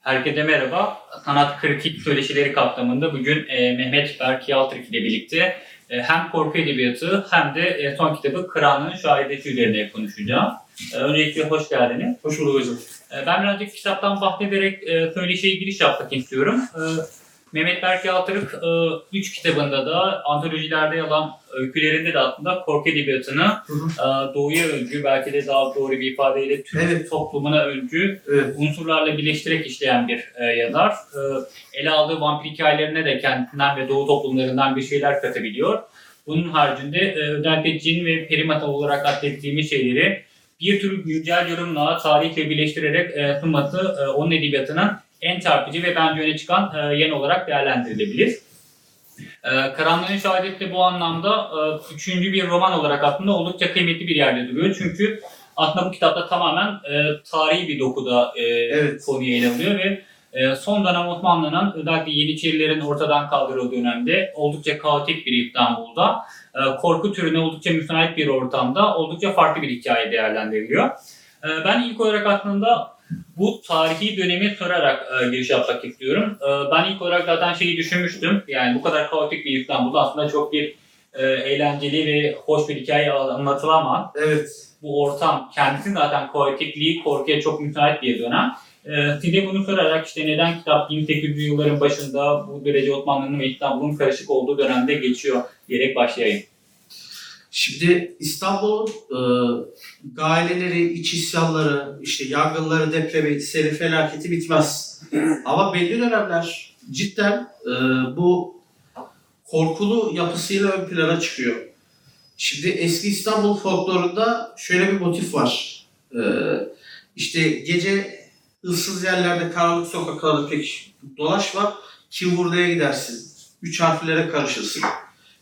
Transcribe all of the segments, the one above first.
Herkese merhaba. Sanat Kritik Söyleşileri kapsamında bugün e, Mehmet Berk Yaltırk ile birlikte e, hem korku edebiyatı hem de e, son kitabı Kıranlığın Şahidesi üzerine konuşacağım. E, öncelikle hoş geldiniz. Hoş bulduk hocam. E, ben birazcık kitaptan bahsederek e, söyleşiye giriş yapmak istiyorum. E, Mehmet Berk Yaltırk 3 kitabında da antolojilerde yer alan öykülerinde de aslında korku edebiyatını e, doğuya öncü, belki de daha doğru bir ifadeyle Türk Evet. toplumuna öncü Evet. unsurlarla birleştirerek işleyen bir e, yazar. E, ele aldığı vampir hikayelerine de kendinden ve doğu toplumlarından bir şeyler katabiliyor. Bunun haricinde e, özellikle cin ve perimat olarak adettiğimiz şeyleri bir tür güncel yorumla, tarihle birleştirerek e, sunması e, onun edebiyatının en çarpıcı ve bence öne çıkan e, yan olarak değerlendirilebilir. E, Karanlığın Şahadeti de bu anlamda e, üçüncü bir roman olarak aslında oldukça kıymetli bir yerde duruyor. Çünkü aslında bu kitapta tamamen e, tarihi bir dokuda e, Evet. konuyu ele alıyor ve e, son dönem Osmanlı'nın özellikle Yeniçerilerin ortadan kaldırıldığı dönemde oldukça kaotik bir İstanbul'da e, korku türüne oldukça müsait bir ortamda oldukça farklı bir hikaye değerlendiriliyor. E, ben ilk olarak aslında bu tarihi dönemi sorarak e, giriş yapmak istiyorum. E, ben ilk olarak zaten şeyi düşünmüştüm. Yani bu kadar kaotik bir İstanbul'da aslında çok bir e, eğlenceli ve hoş bir hikaye anlatılamaz Evet. bu ortam kendisi zaten kaotikliği korkuya çok müsait bir dönem. Ee, size bunu sorarak işte neden kitap 1800'lü yılların başında bu derece Osmanlı'nın ve İstanbul'un karışık olduğu dönemde geçiyor diyerek başlayayım. Şimdi İstanbul'un e, gaileleri, iç isyanları, işte yangınları, depremi, seli felaketi bitmez. Ama belli dönemler cidden e, bu korkulu yapısıyla ön plana çıkıyor. Şimdi eski İstanbul folklorunda şöyle bir motif var. E, işte gece ıssız yerlerde, karanlık sokaklarda pek dolaşma, kim buraya gidersin. Üç harflere karışırsın.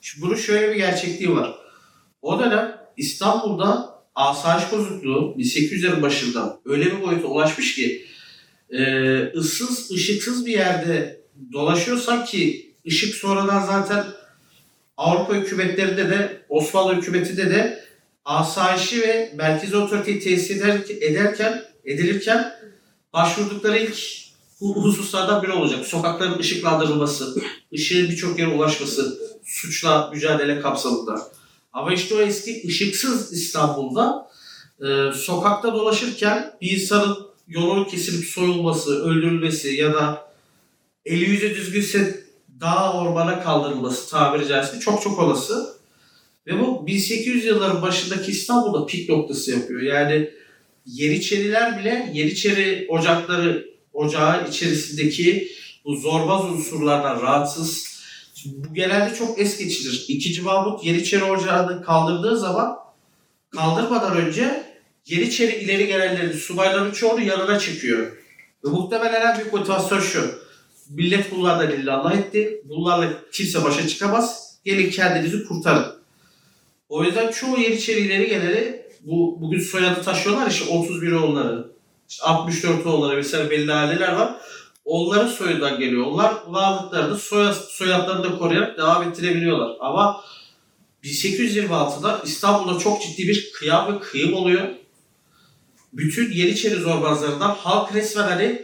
Şimdi bunun şöyle bir gerçekliği var. O dönem İstanbul'da asayiş bozukluğu 1800'lerin başında öyle bir boyuta ulaşmış ki e, ıssız, ışıksız bir yerde dolaşıyorsam ki ışık sonradan zaten Avrupa hükümetlerinde de Osmanlı hükümetinde de asayişi ve merkezi otoriteyi tesis eder, ederken edilirken başvurdukları ilk hu- hususlardan biri olacak. Sokakların ışıklandırılması, ışığın birçok yere ulaşması, suçla mücadele kapsamında. Ama işte o eski ışıksız İstanbul'da e, sokakta dolaşırken bir insanın yolunu kesilip soyulması, öldürülmesi ya da eli yüzü düzgünse dağ ormana kaldırılması tabiri caizse çok çok olası. Ve bu 1800 yılların başındaki İstanbul'da pik noktası yapıyor. Yani Yeniçeriler bile Yeniçeri ocakları ocağı içerisindeki bu zorbaz unsurlardan rahatsız. Bu genelde çok es geçilir. İkinci Mahmut Yeniçeri ocağını kaldırdığı zaman kaldırmadan önce Yeniçeri ileri gelenlerin subayların çoğunu yanına çekiyor. Ve muhtemelen en büyük motivasyon şu. Millet bunlardan illallah etti. Bunlarla kimse başa çıkamaz. Gelin kendinizi kurtarın. O yüzden çoğu Yeniçeri ileri geleni bu bugün soyadı taşıyorlar işte 31 oğulları, işte 64 oğulları vesaire belli aileler var. Onların soyundan geliyor. Onlar varlıklarını soya, soyadlarını da koruyarak devam ettirebiliyorlar. Ama 1826'da İstanbul'da çok ciddi bir kıyam ve kıyım oluyor. Bütün Yeniçeri zorbazlarından halk resmen hani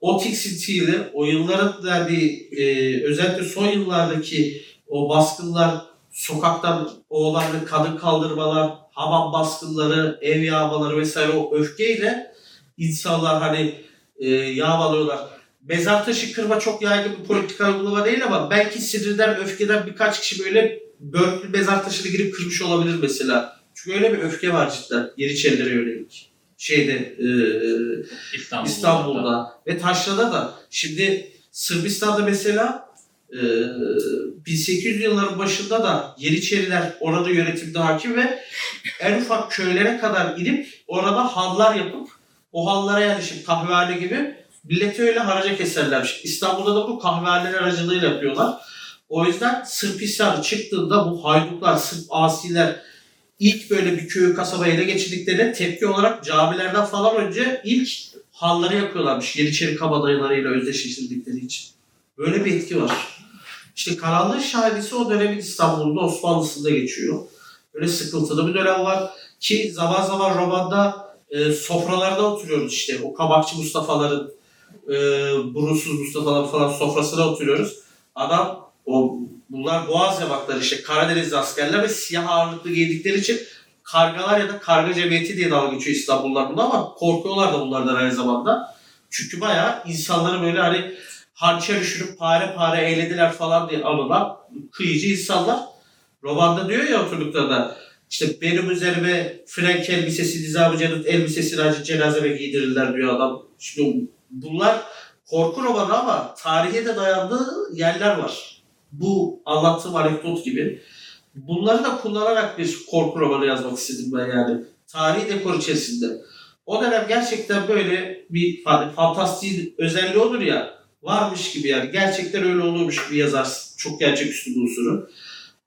o tiksintiyle o yılların verdiği e, özellikle son yıllardaki o baskınlar sokaktan oğlan kadın kaldırmalar, hamam baskınları, ev yağmaları vesaire o öfkeyle insanlar hani e, yağmalıyorlar. Mezar taşı kırma çok yaygın bir politika uygulama değil ama belki sinirden, öfkeden birkaç kişi böyle börklü mezar taşını girip kırmış olabilir mesela. Çünkü öyle bir öfke var cidden Yeniçerilere yönelik. Şeyde e, İstanbul'da. İstanbul'da ve Taşra'da da. Şimdi Sırbistan'da mesela e, 1800 yılların başında da Yeniçeriler orada yönetimde hakim ve en ufak köylere kadar inip orada hallar yapıp o hallara yerleşip kahvehane gibi milleti öyle haraca keserlermiş. İstanbul'da da bu kahvehaneler aracılığıyla yapıyorlar. O yüzden Sırp isyanı çıktığında bu haydutlar, Sırp asiler ilk böyle bir köyü kasaba ele geçirdiklerinde tepki olarak camilerden falan önce ilk halları yakıyorlarmış. Yeniçeri kabadayılarıyla özdeşleştirdikleri için. Böyle bir etki var. İşte Karanlığın Şahidesi o dönemin İstanbul'da Osmanlısı'nda geçiyor. Böyle sıkıntılı bir dönem var. Ki zaman zaman romanda e, sofralarda oturuyoruz işte. O kabakçı Mustafa'ların e, Burunsuz Mustafa'lar falan sofrasına oturuyoruz. Adam o bunlar boğaz yamakları işte Karadenizli askerler ve siyah ağırlıklı giydikleri için kargalar ya da karga cemiyeti diye dalga geçiyor İstanbullular bunu ama korkuyorlar da bunlardan aynı zamanda. Çünkü bayağı insanları böyle hani hançer düşürüp pare pare eğlediler falan diye anılan kıyıcı insanlar. Romanda diyor ya oturduklarında işte benim üzerime Frank elbisesi, Nizam-ı Cennet elbisesini acı cenazeme giydirirler diyor adam. Şimdi bunlar korku romanı ama tarihe de dayandığı yerler var. Bu anlattığım anekdot gibi. Bunları da kullanarak bir korku romanı yazmak istedim ben yani. Tarihi dekor içerisinde. O dönem gerçekten böyle bir hani fantastik özelliği olur ya varmış gibi yani. Gerçekten öyle olurmuş gibi yazarsın. Çok gerçeküstü bir unsuru.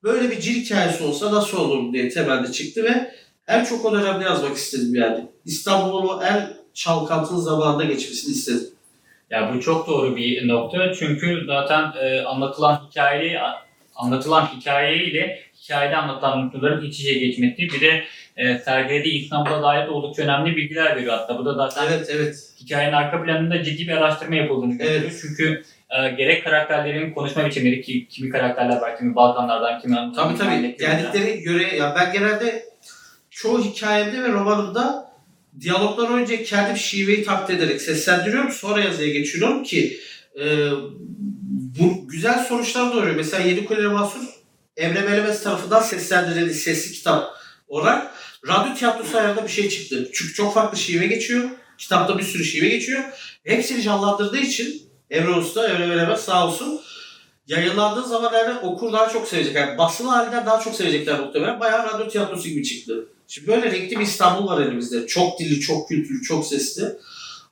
Böyle bir cil hikayesi olsa nasıl olur diye temelde çıktı ve en çok o dönemde yazmak istedim yani. İstanbul'un o en çalkantılı zamanında geçmesini istedim. Ya bu çok doğru bir nokta çünkü zaten e, anlatılan hikayeyi anlatılan hikaye ile hikayede anlatılan noktaların iç içe geçmesi bir de e, sergilediği İstanbul'a dair oldukça önemli bilgiler veriyor hatta. Bu da zaten Evet evet. hikayenin arka planında ciddi bir araştırma yapıldığını gösteriyor. Evet. Çünkü e, gerek karakterlerin konuşma biçimleri ki kimi karakterler var, kimi Balkanlardan, kimi Tabii tabii. Geldikleri göre ya ben genelde çoğu hikayemde ve romanımda diyalogdan önce kendim şiveyi taklit ederek seslendiriyorum. Sonra yazıya geçiyorum ki e, bu güzel sonuçlar doğuruyor. Mesela Yedi Kuleli Mahsur Emre Melemez tarafından seslendirildi sesli kitap olarak radyo tiyatrosu ayarında bir şey çıktı. Çünkü çok farklı şive geçiyor. Kitapta bir sürü şive geçiyor. Hepsini canlandırdığı için Emre Usta, Emre Melemez sağ olsun yayınlandığı zaman yani okur daha çok sevecek. Yani basılı halinden daha çok sevecekler muhtemelen. Bayağı radyo tiyatrosu gibi çıktı. Şimdi böyle renkli bir İstanbul var elimizde. Çok dilli, çok kültürlü, çok sesli.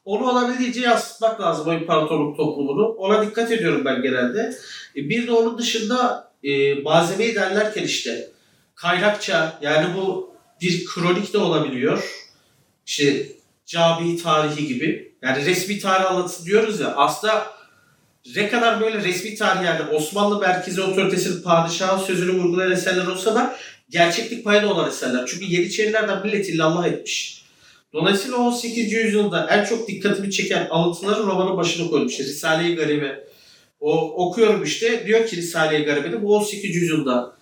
Onu olabildiğince yansıtmak lazım o imparatorluk toplumunu. Ona dikkat ediyorum ben genelde. E, Bir de onun dışında e, malzemeyi derlerken işte kaynakça yani bu bir kronik de olabiliyor. İşte cami tarihi gibi. Yani resmi tarih anlatısı diyoruz ya aslında ne kadar böyle resmi tarih yani Osmanlı merkezi otoritesinin padişahın sözünü vurgulayan eserler olsa da gerçeklik payı da olan eserler. Çünkü Yeniçerilerden millet illallah etmiş. Dolayısıyla 18. yüzyılda en çok dikkatimi çeken alıntıları romanın başına koydum. İşte Risale-i Garibe. O okuyorum işte. Diyor ki Risale-i Garibe'de bu 18. yüzyılda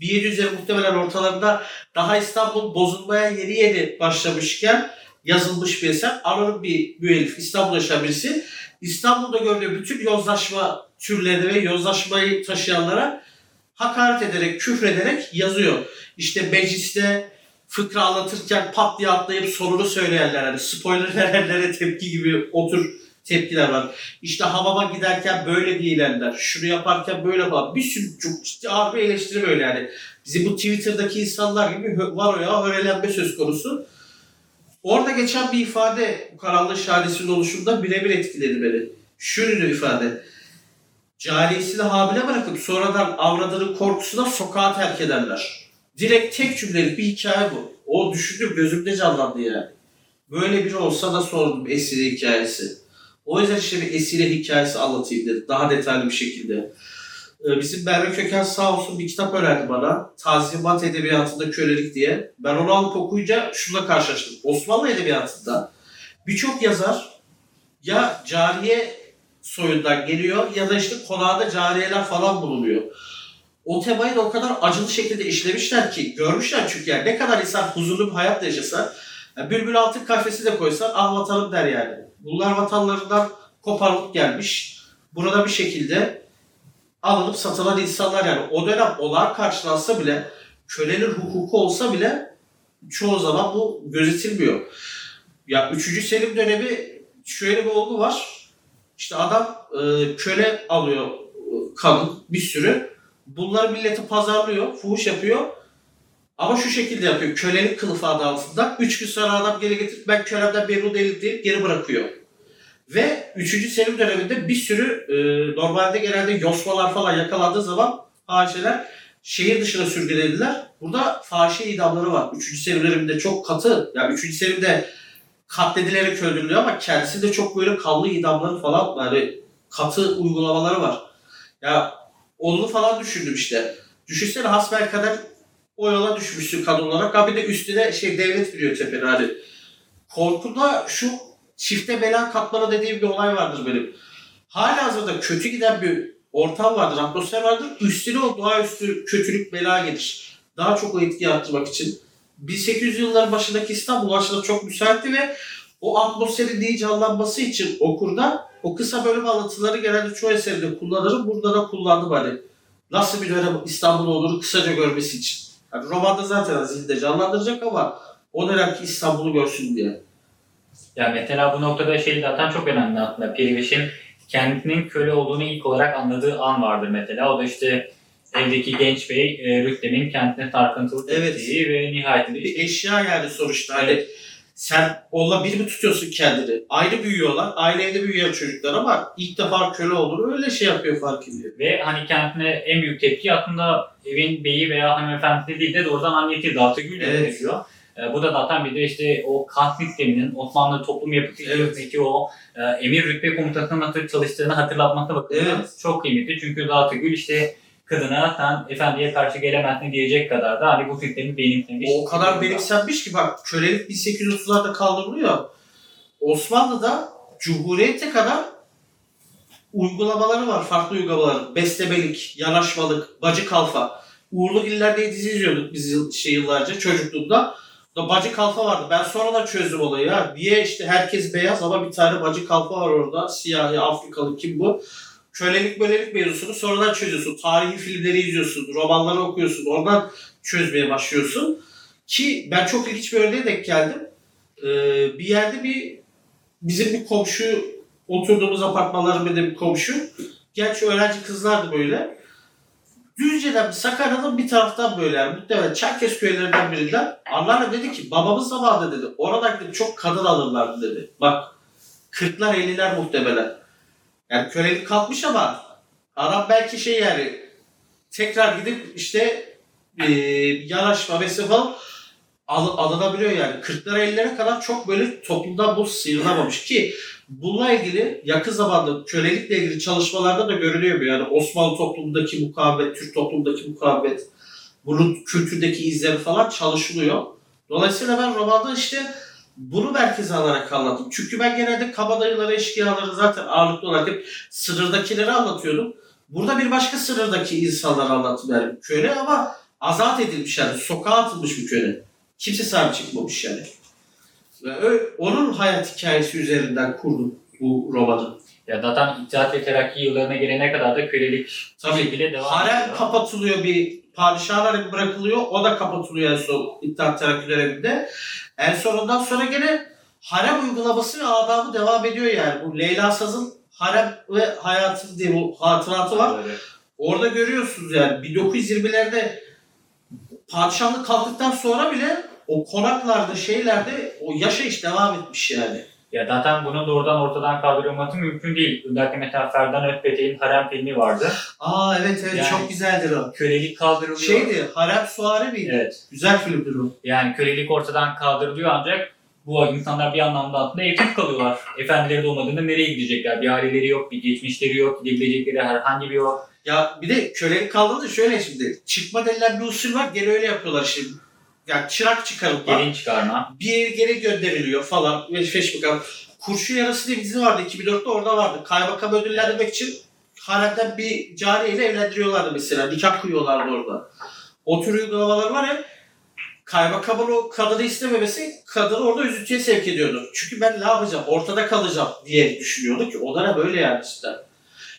1700'lerin muhtemelen ortalarında daha İstanbul bozulmaya yeni yeni başlamışken yazılmış bir eser. Anonim bir müellif, İstanbul'da yaşayan birisi. İstanbul'da gördüğü bütün yozlaşma türlerini ve yozlaşmayı taşıyanlara hakaret ederek, küfrederek yazıyor. İşte mecliste fıkra anlatırken pat diye atlayıp sonunu söyleyenler, hani spoiler verenlere tepki gibi o tür tepkiler var. İşte hamama giderken böyle giyilenler, şunu yaparken böyle falan. Bir sürü çok ciddi ağır bir eleştiri böyle yani. Bizim bu Twitter'daki insanlar gibi var o ya öğrelenme söz konusu. Orada geçen bir ifade bu karanlık şahadesinin oluşumunda birebir etkiledi beni. Şöyle diyor ifade. Cariyesini hamile bırakıp sonradan avradının korkusuna sokağa terk ederler. Direkt tek cümlelik bir hikaye bu. O düşündüm gözümde canlandı yani. Böyle biri olsa da sordum esire hikayesi. O yüzden bir esire hikayesi anlatayım dedim. Daha detaylı bir şekilde. Ee, Bizim Merve Köken sağ olsun bir kitap önerdi bana. Tazimat Edebiyatı'nda Kölelik diye. Ben onu alıp okuyunca şununla karşılaştım. Osmanlı Edebiyatı'nda birçok yazar ya cariye soyundan geliyor ya da işte konağda cariyeler falan bulunuyor. O temayı da o kadar acılı şekilde işlemişler ki görmüşler çünkü yani ne kadar insan huzurlu bir hayat yaşasa yani bülbül altın kafesi de koysan ah vatanım der yani. Bunlar vatanlarından koparılıp gelmiş. Burada bir şekilde alınıp satılan insanlar yani o dönem olağan karşılansa bile kölenin hukuku olsa bile çoğu zaman bu gözetilmiyor. Ya 3. Selim dönemi şöyle bir olgu var. İşte adam e, köle alıyor e, kadın bir sürü. Bunları millete pazarlıyor, fuhuş yapıyor. Ama şu şekilde yapıyor. Kölelik kılıfı adı altında. Üç gün sonra adam geri getirip ben kölemden memnun değilim deyip geri bırakıyor. Ve 3. Selim döneminde bir sürü e, normalde genelde yosmalar falan yakalandığı zaman fahişeler şehir dışına sürgülediler. Burada fahişe idamları var. 3. Selim döneminde çok katı. Yani 3. Selim'de katledilerek öldürülüyor ama kendisinde çok böyle kanlı idamları falan yani katı uygulamaları var. Ya onu falan düşündüm işte. Düşünsene hasbel kadar o yola düşmüşsün kadın olarak. Ha bir de üstüne şey devlet biliyor tepene hani. Korku da şu çifte bela katmanı dediğim bir olay vardır benim. Hala hazırda kötü giden bir ortam vardır, atmosfer vardır. Üstüne o doğaüstü kötülük bela gelir. Daha çok o etkiyi arttırmak için. 1800 yılların başındaki İstanbul aslında çok müsaitti ve o atmosferin iyi canlanması için okurda o kısa bölüm anlatıları genelde çoğu eserde kullanırım. Burada da kullandım hani. Nasıl bir dönem İstanbul olduğunu kısaca görmesi için. Yani romanda zaten zihinde canlandıracak ama o dönemki İstanbul'u görsün diye. Ya mesela bu noktada şey zaten çok önemli aslında. Periveş'in kendinin köle olduğunu ilk olarak anladığı an vardır mesela. O da işte evdeki genç bey e, Rüstem'in kendine sarkıntılık Evet. ettiği ve nihayetinde Bir eşya yani sonuçta. Hani sen onunla bir mi tutuyorsun kendini? Aynı büyüyorlar. Aynı evde büyüyen çocuklar ama ilk defa köle olduğunu öyle şey yapıyor fark ediyor. Ve hani kendine en büyük tepki aslında evin beyi veya hanımefendisi değil de doğrudan annesi Dağıtıgül Evet. yapıyor. E, bu da zaten bir de işte o kast sisteminin Osmanlı toplum yapısı Evet. içerisindeki o e, emir rütbe komutasının nasıl çalıştığını hatırlatmakta bakımından Evet. çok kıymetli. Çünkü Dağıtıgül işte kadına sen efendiye karşı gelemezsin diyecek kadar da hani bu sistemi benimsemiş. O kadar benimsenmiş ki bak kölelik 1830'larda kaldırılıyor. Osmanlı'da Cumhuriyet'e kadar uygulamaları var. Farklı uygulamalar. Beslemelik, yanaşmalık, bacı kalfa. Uğurlu Giller diye dizi izliyorduk biz yıl- şey yıllarca çocukluğumda. Da bacı kalfa vardı. Ben sonradan çözdüm olayı ya. Niye işte herkes beyaz ama bir tane bacı kalfa var orada. Siyahi, Afrikalı kim bu? Kölelik mölelik mevzusunu sonradan çözüyorsun. Tarihi filmleri izliyorsun, romanları okuyorsun. Oradan çözmeye başlıyorsun. Ki ben çok ilginç bir örneğe denk geldim. Ee, bir yerde bir bizim bir komşu oturduğumuz apartmanların bir de bir komşu. Genç öğrenci kızlardı böyle. Düzce'den, Sakarya'dan bir taraftan böyle yani muhtemelen Çerkes köylerinden birinden. Anneannem dedi ki babamız zamanında dedi. Orada dedi, çok kadın alırlardı dedi. Bak 40'lar 50'ler muhtemelen. Yani kölelik kalkmış ama adam belki şey yani tekrar gidip işte e, yanaşma vesaire falan al, alınabiliyor yani. 40'lara 50'lere kadar çok böyle toplumdan bu sıyrılamamış ki bununla ilgili yakın zamanda kölelikle ilgili çalışmalarda da görülüyor yani Osmanlı toplumundaki mukavemet, Türk toplumundaki mukavemet, bunun kültürdeki izleri falan çalışılıyor. Dolayısıyla ben romanda işte bunu merkeze alarak anlattım. Çünkü ben genelde kabadayıları, eşkıyaları zaten ağırlıklı olarak hep sınırdakileri anlatıyordum. Burada bir başka sınırdaki insanları anlattım yani. Köle ama azat edilmiş yani. Sokağa atılmış bir köle. Kimse sahip çıkmamış yani. Ve onun hayat hikayesi üzerinden kurdum bu romanı. Ya zaten İttihat ve Terakki yıllarına gelene kadar da kölelik Tabii. şekilde devam Harem ediyor. kapatılıyor bir padişahın haremi bırakılıyor. O da kapatılıyor en son İttihat Terakki döneminde. En son ondan sonra gene harem uygulaması ve adabı devam ediyor yani. Bu Leyla Saz'ın harem ve hayatı diye bu hatıratı var. Böyle. Orada görüyorsunuz yani 1920'lerde padişahlık kalktıktan sonra bile o konaklarda şeylerde o yaşayış devam etmiş yani. Ya zaten bunun doğrudan ortadan kaldırılması mümkün değil. Özellikle mesela Ferdan Özpetek'in Harem filmi vardı. Aa evet evet Yani- çok güzeldir o. Kölelik kaldırılıyor. Şeydi Harem Suare miydi? Evet. Güzel filmdir o. Yani kölelik ortadan kaldırılıyor ancak bu insanlar bir anlamda aslında evsiz kalıyorlar. Efendileri de olmadığında nereye gidecekler? Bir aileleri yok, bir geçmişleri yok, gidebilecekleri herhangi bir yol. Ya bir de kölelik kaldığında şöyle şimdi. Çıkma denilen bir usul var. Gene öyle yapıyorlar şimdi. Yani çırak çıkarıp Gelin çıkarma. bir yere geri gönderiliyor falan. Ve Feşbakan. Kurşun Yarası diye bir dizi vardı 2004'te orada vardı. Kaymakam ödüllendirmek için haremden bir cariyeyle evlendiriyorlardı mesela. Nikah kıyıyorlardı orada. O tür uygulamalar var ya kaymakamın o kadını istememesi kadını orada üzüntüye sevk ediyordu. Çünkü ben ne yapacağım ortada kalacağım diye düşünüyordu ki o da ne böyle yani işte.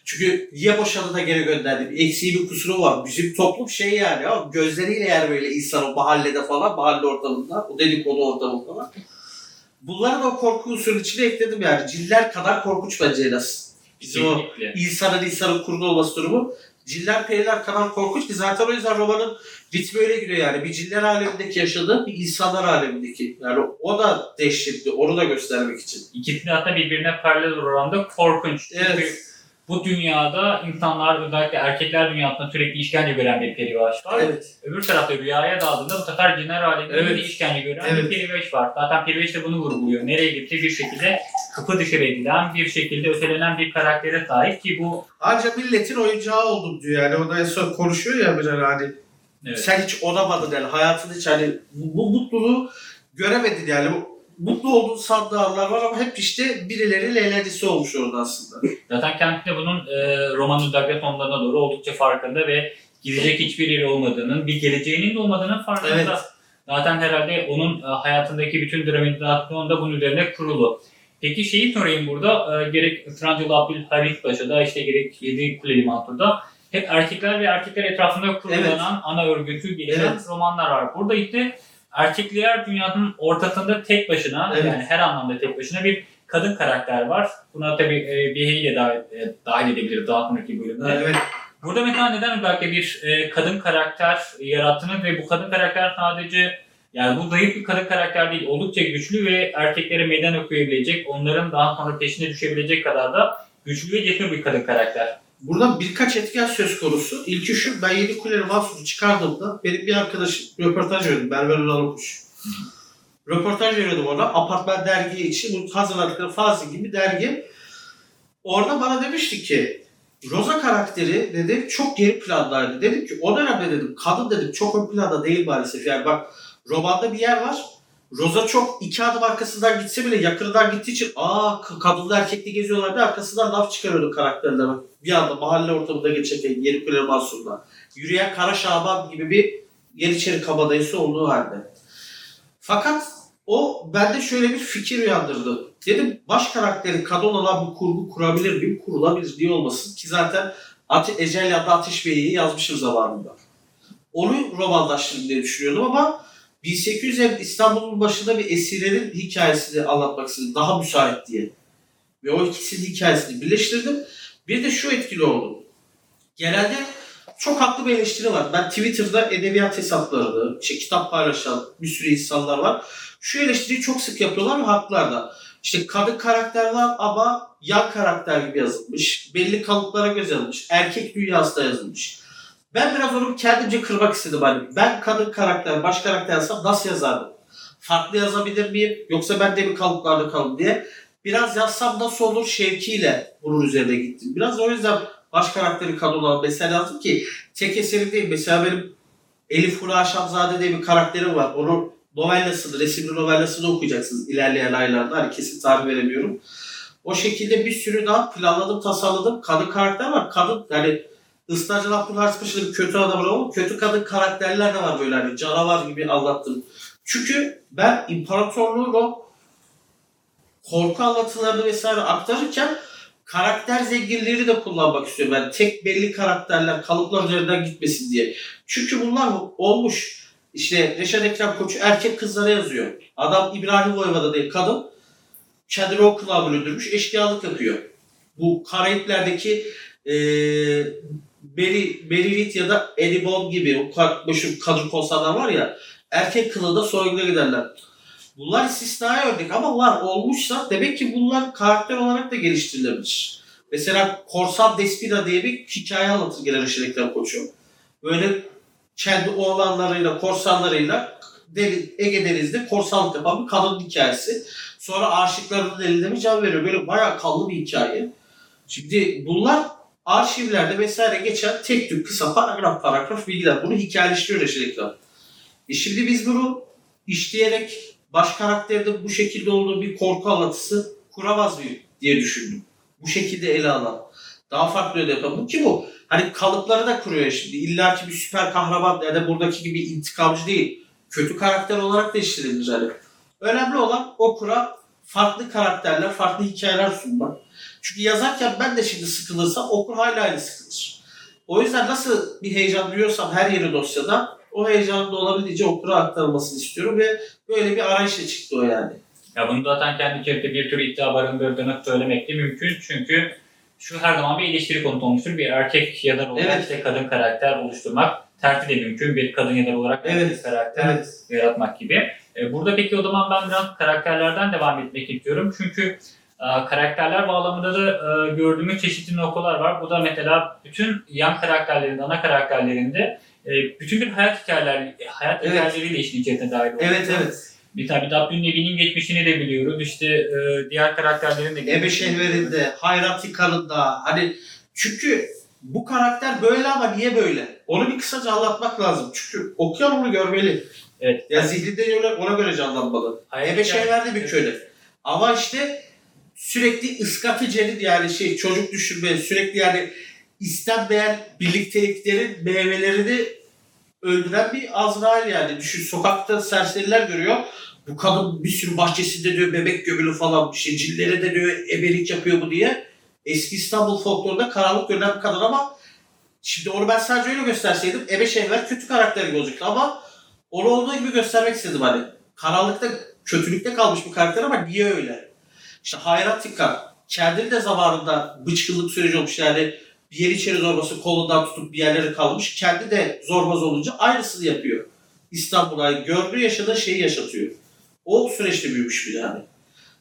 Çünkü niye boşadı da geri gönderdi? Bir eksiği bir kusuru var. Bizim toplum şey yani ama gözleriyle yer böyle insan o mahallede falan, mahalle ortamında, o dedikodu ortamı falan. Bunları da o korku usulü içine ekledim yani. Ciller kadar korkunç bence en az. Bizim o insanın insanın kurdu olması durumu. Ciller periler kadar korkunç ki zaten o yüzden romanın ritmi öyle gidiyor yani. Bir ciller alemindeki yaşadığı bir insanlar alemindeki. Yani o da dehşetli. Onu da göstermek için. İkisi de hatta birbirine paralel oranda korkunç. Evet. Bu dünyada insanlar özellikle erkekler dünyasında sürekli işkence gören bir perivaş var. Evet. Öbür tarafta rüyaya daldığında bu sefer cinler aleminde Evet. işkence gören Evet. bir periveş var. Zaten periveş de bunu vurguluyor. Nereye gitti bir şekilde kapı dışarı edilen, bir şekilde ötelenen bir karaktere sahip ki bu Ancak milletin oyuncağı oldum diyor yani. O da konuşuyor ya bir hani. evet, Sen hiç olamadın yani. Hayatın hiç hani bu, bu mutluluğu göremedin yani. Bu mutlu olduğun sandığı anlar var ama hep işte birileri leğlenisi olmuş orada aslında. Zaten kendisi de bunun e, romanın devlet onlarına doğru oldukça farkında ve gidecek hiçbir yeri olmadığının, bir geleceğinin de olmadığının farkında. Evet. Zaten herhalde onun e, hayatındaki bütün dramatizasyon da bunun üzerine kurulu. Peki şeyi sorayım burada, e, gerek Francılı Abdülharit Paşa'da, işte gerek Yedi Kuleli Mantur'da hep erkekler ve erkekler etrafında kurulanan Evet. ana örgütü gelişen Evet. romanlar var. Burada işte erkekler dünyanın ortasında tek başına, Evet. yani her anlamda tek başına bir kadın karakter var. Buna tabii e, Bihe'yi de dahil, e, dahil edebiliriz daha sonraki bölümde. Evet. Burada mesela neden özellikle bir e, kadın karakter yarattığını ve bu kadın karakter sadece yani bu zayıf bir kadın karakter değil, oldukça güçlü ve erkeklere meydan okuyabilecek, onların daha sonra peşine düşebilecek kadar da güçlü ve cesur bir kadın karakter. Burada birkaç etken söz konusu. İlki şu, ben Yedi Kuleli Mahsus'u çıkardığımda benim bir arkadaşım röportaj verdi. Berber Ulalıkuş. Röportaj veriyordum ona. Apartman dergi için bu hazırladıkları Fazil gibi dergi. Orada bana demişti ki Rosa karakteri dedi çok geri plandaydı. Dedim ki o dönemde dedim kadın dedim çok ön planda değil maalesef. Yani bak romanda bir yer var. Rosa çok iki adım arkasından gitse bile yakından gittiği için aa kadınlı erkekli geziyorlar diye arkasından laf çıkarıyordu karakterler. Bak, Bir anda mahalle ortamında geçerken Yeni Kule Mansur'da. Yürüyen Kara Şaban gibi bir Yeniçeri kabadayısı olduğu halde. Fakat o bende şöyle bir fikir uyandırdı. Dedim baş karakterin kadın olan bir kurgu kurabilir miyim? Kurulabilir diye olmasın. Ki zaten Ate Ecel ya da Ateş Bey'i yazmışım zamanında. Onu romanlaştırdım diye düşünüyordum ama 1850 İstanbul'un başında bir esirenin hikayesini anlatmak istedim. Daha müsait diye. Ve o ikisinin hikayesini birleştirdim. Bir de şu etkili oldu. Genelde çok haklı bir eleştiri var. Ben Twitter'da edebiyat hesaplarını, işte kitap paylaşan bir sürü insanlar var. Şu eleştiriyi çok sık yapıyorlar ve haklılar da. İşte kadın karakterler ama yan karakter gibi yazılmış. Belli kalıplara göz yazılmış. Erkek dünyasında yazılmış. Ben biraz onu kendimce kırmak istedim. Hani ben kadın karakter, baş karakter yazsam nasıl yazardım? Farklı yazabilir miyim? Yoksa ben de mi kalıplarda kalın diye. Biraz yazsam nasıl olur şevkiyle bunun üzerine gittim. Biraz o yüzden baş karakteri kadın olan mesela yazdım ki tek eserim değil. Mesela benim Elif Hura Şahzade diye bir karakterim var. Onun novellasını, resimli novellasını okuyacaksınız ilerleyen aylarda. Hani kesin tarih veremiyorum. O şekilde bir sürü daha planladım, tasarladım. Kadın karakter var. Kadın yani Islarcı Abdülharis Paşa'da bir kötü adam ama kötü kadın karakterler de var böyle hani canavar gibi anlattım. Çünkü ben imparatorluğun o korku anlatılarını vesaire aktarırken karakter zenginliğini de kullanmak istiyorum. Yani tek belli karakterler kalıplar üzerinden gitmesin diye. Çünkü bunlar olmuş. İşte Reşat Ekrem Koçu erkek kızlara yazıyor. Adam İbrahim Voyvoda değil kadın. Kendini o kılığa büründürmüş. Eşkıyalık yapıyor. Bu Karayipler'deki eee Beri, Beririt ya da Edibon gibi o ka- meşhur kadın korsanlar var ya erkek kılığında soyguna giderler. Bunlar istisnai örnek ama var olmuşsa demek ki bunlar karakter olarak da geliştirilebilir. Mesela Korsan Despina diye bir hikaye anlatır gelen Ekrem Koçu. Böyle kendi oğlanlarıyla, korsanlarıyla deniz, Ege Denizi'nde korsanlık yapan bir kadın hikayesi. Sonra aşıklarının eline mi can veriyor. Böyle bayağı kanlı bir hikaye. Şimdi bunlar arşivlerde vesaire geçen tek tük kısa paragraf paragraf bilgiler. Bunu hikayeleştiriyor Reşat Ekrem. E şimdi biz bunu işleyerek baş karakterde bu şekilde olduğu bir korku anlatısı kuramaz mıyım diye düşündüm. Bu şekilde ele alan. Daha farklı öyle yapan. Bu ki bu. Hani kalıpları da kuruyor şimdi. İlla ki bir süper kahraman ya da buradaki gibi intikamcı değil. Kötü karakter olarak da işlenilir hani. Önemli olan okura farklı karakterler, farklı hikayeler sunmak. Çünkü yazarken ben de şimdi sıkılırsam okur hala aynı sıkılır. O yüzden nasıl bir heyecan duyuyorsam her yeri dosyada o heyecanın da olabildiğince okura aktarılmasını istiyorum ve böyle bir arayışla çıktı o yani. Ya bunu zaten kendi içerisinde bir tür iddia barındırdığını söylemek de mümkün. Çünkü şu her zaman bir eleştiri konusu olmuştur. Bir erkek yazar olarak Evet. işte kadın karakter oluşturmak tersi de mümkün. Bir kadın yazar olarak Evet. karakter yaratmak gibi. E, Burada peki o zaman ben biraz karakterlerden devam etmek istiyorum. Çünkü karakterler bağlamında da e, gördüğümüz çeşitli noktalar var. Bu da mesela bütün yan karakterlerin, ana karakterlerinde e, bütün bir hayat hikayeler, hayat Evet. hikayeleri de işin içerisine dahil oluyor. Evet evet. Bir tabi Dabdün Nebi'nin geçmişini de biliyoruz. İşte e, diğer karakterlerin de Ebe Şehver'inde, Hayrat Kanı'nda hani çünkü bu karakter böyle ama niye böyle? Onu bir kısaca anlatmak lazım. Çünkü okuyan onu görmeli. Evet. Ya zihninde öyle ona göre canlanmalı. Hayat Ebe verdi bir köle. Ama işte sürekli ıskatıcılık yani şey çocuk düşürme sürekli yani istenmeyen birlikteliklerin meyvelerini öldüren bir Azrail yani. Düşün sokakta serseriler görüyor. Bu kadın bir sürü bahçesinde diyor bebek gömülü falan bir şey. Cillere de diyor ebelik yapıyor bu diye. Eski İstanbul folklorunda karanlık görünen bir kadın ama şimdi onu ben sadece öyle gösterseydim Ebe Şehver kötü karakter gibi olacaktı ama onu olduğu gibi göstermek istedim hani. Karanlıkta, kötülükte kalmış bir karakter ama niye öyle? İşte Hayratika kendini de zamanında bıçkınlık süreci olmuş yani bir yeniçeri zorbası kolundan tutup bir yerlere kalmış. Kendi de zorbaz olunca aynısını yapıyor. İstanbul'a gördüğü yaşadığı şeyi yaşatıyor. O süreçte büyümüş bir yani.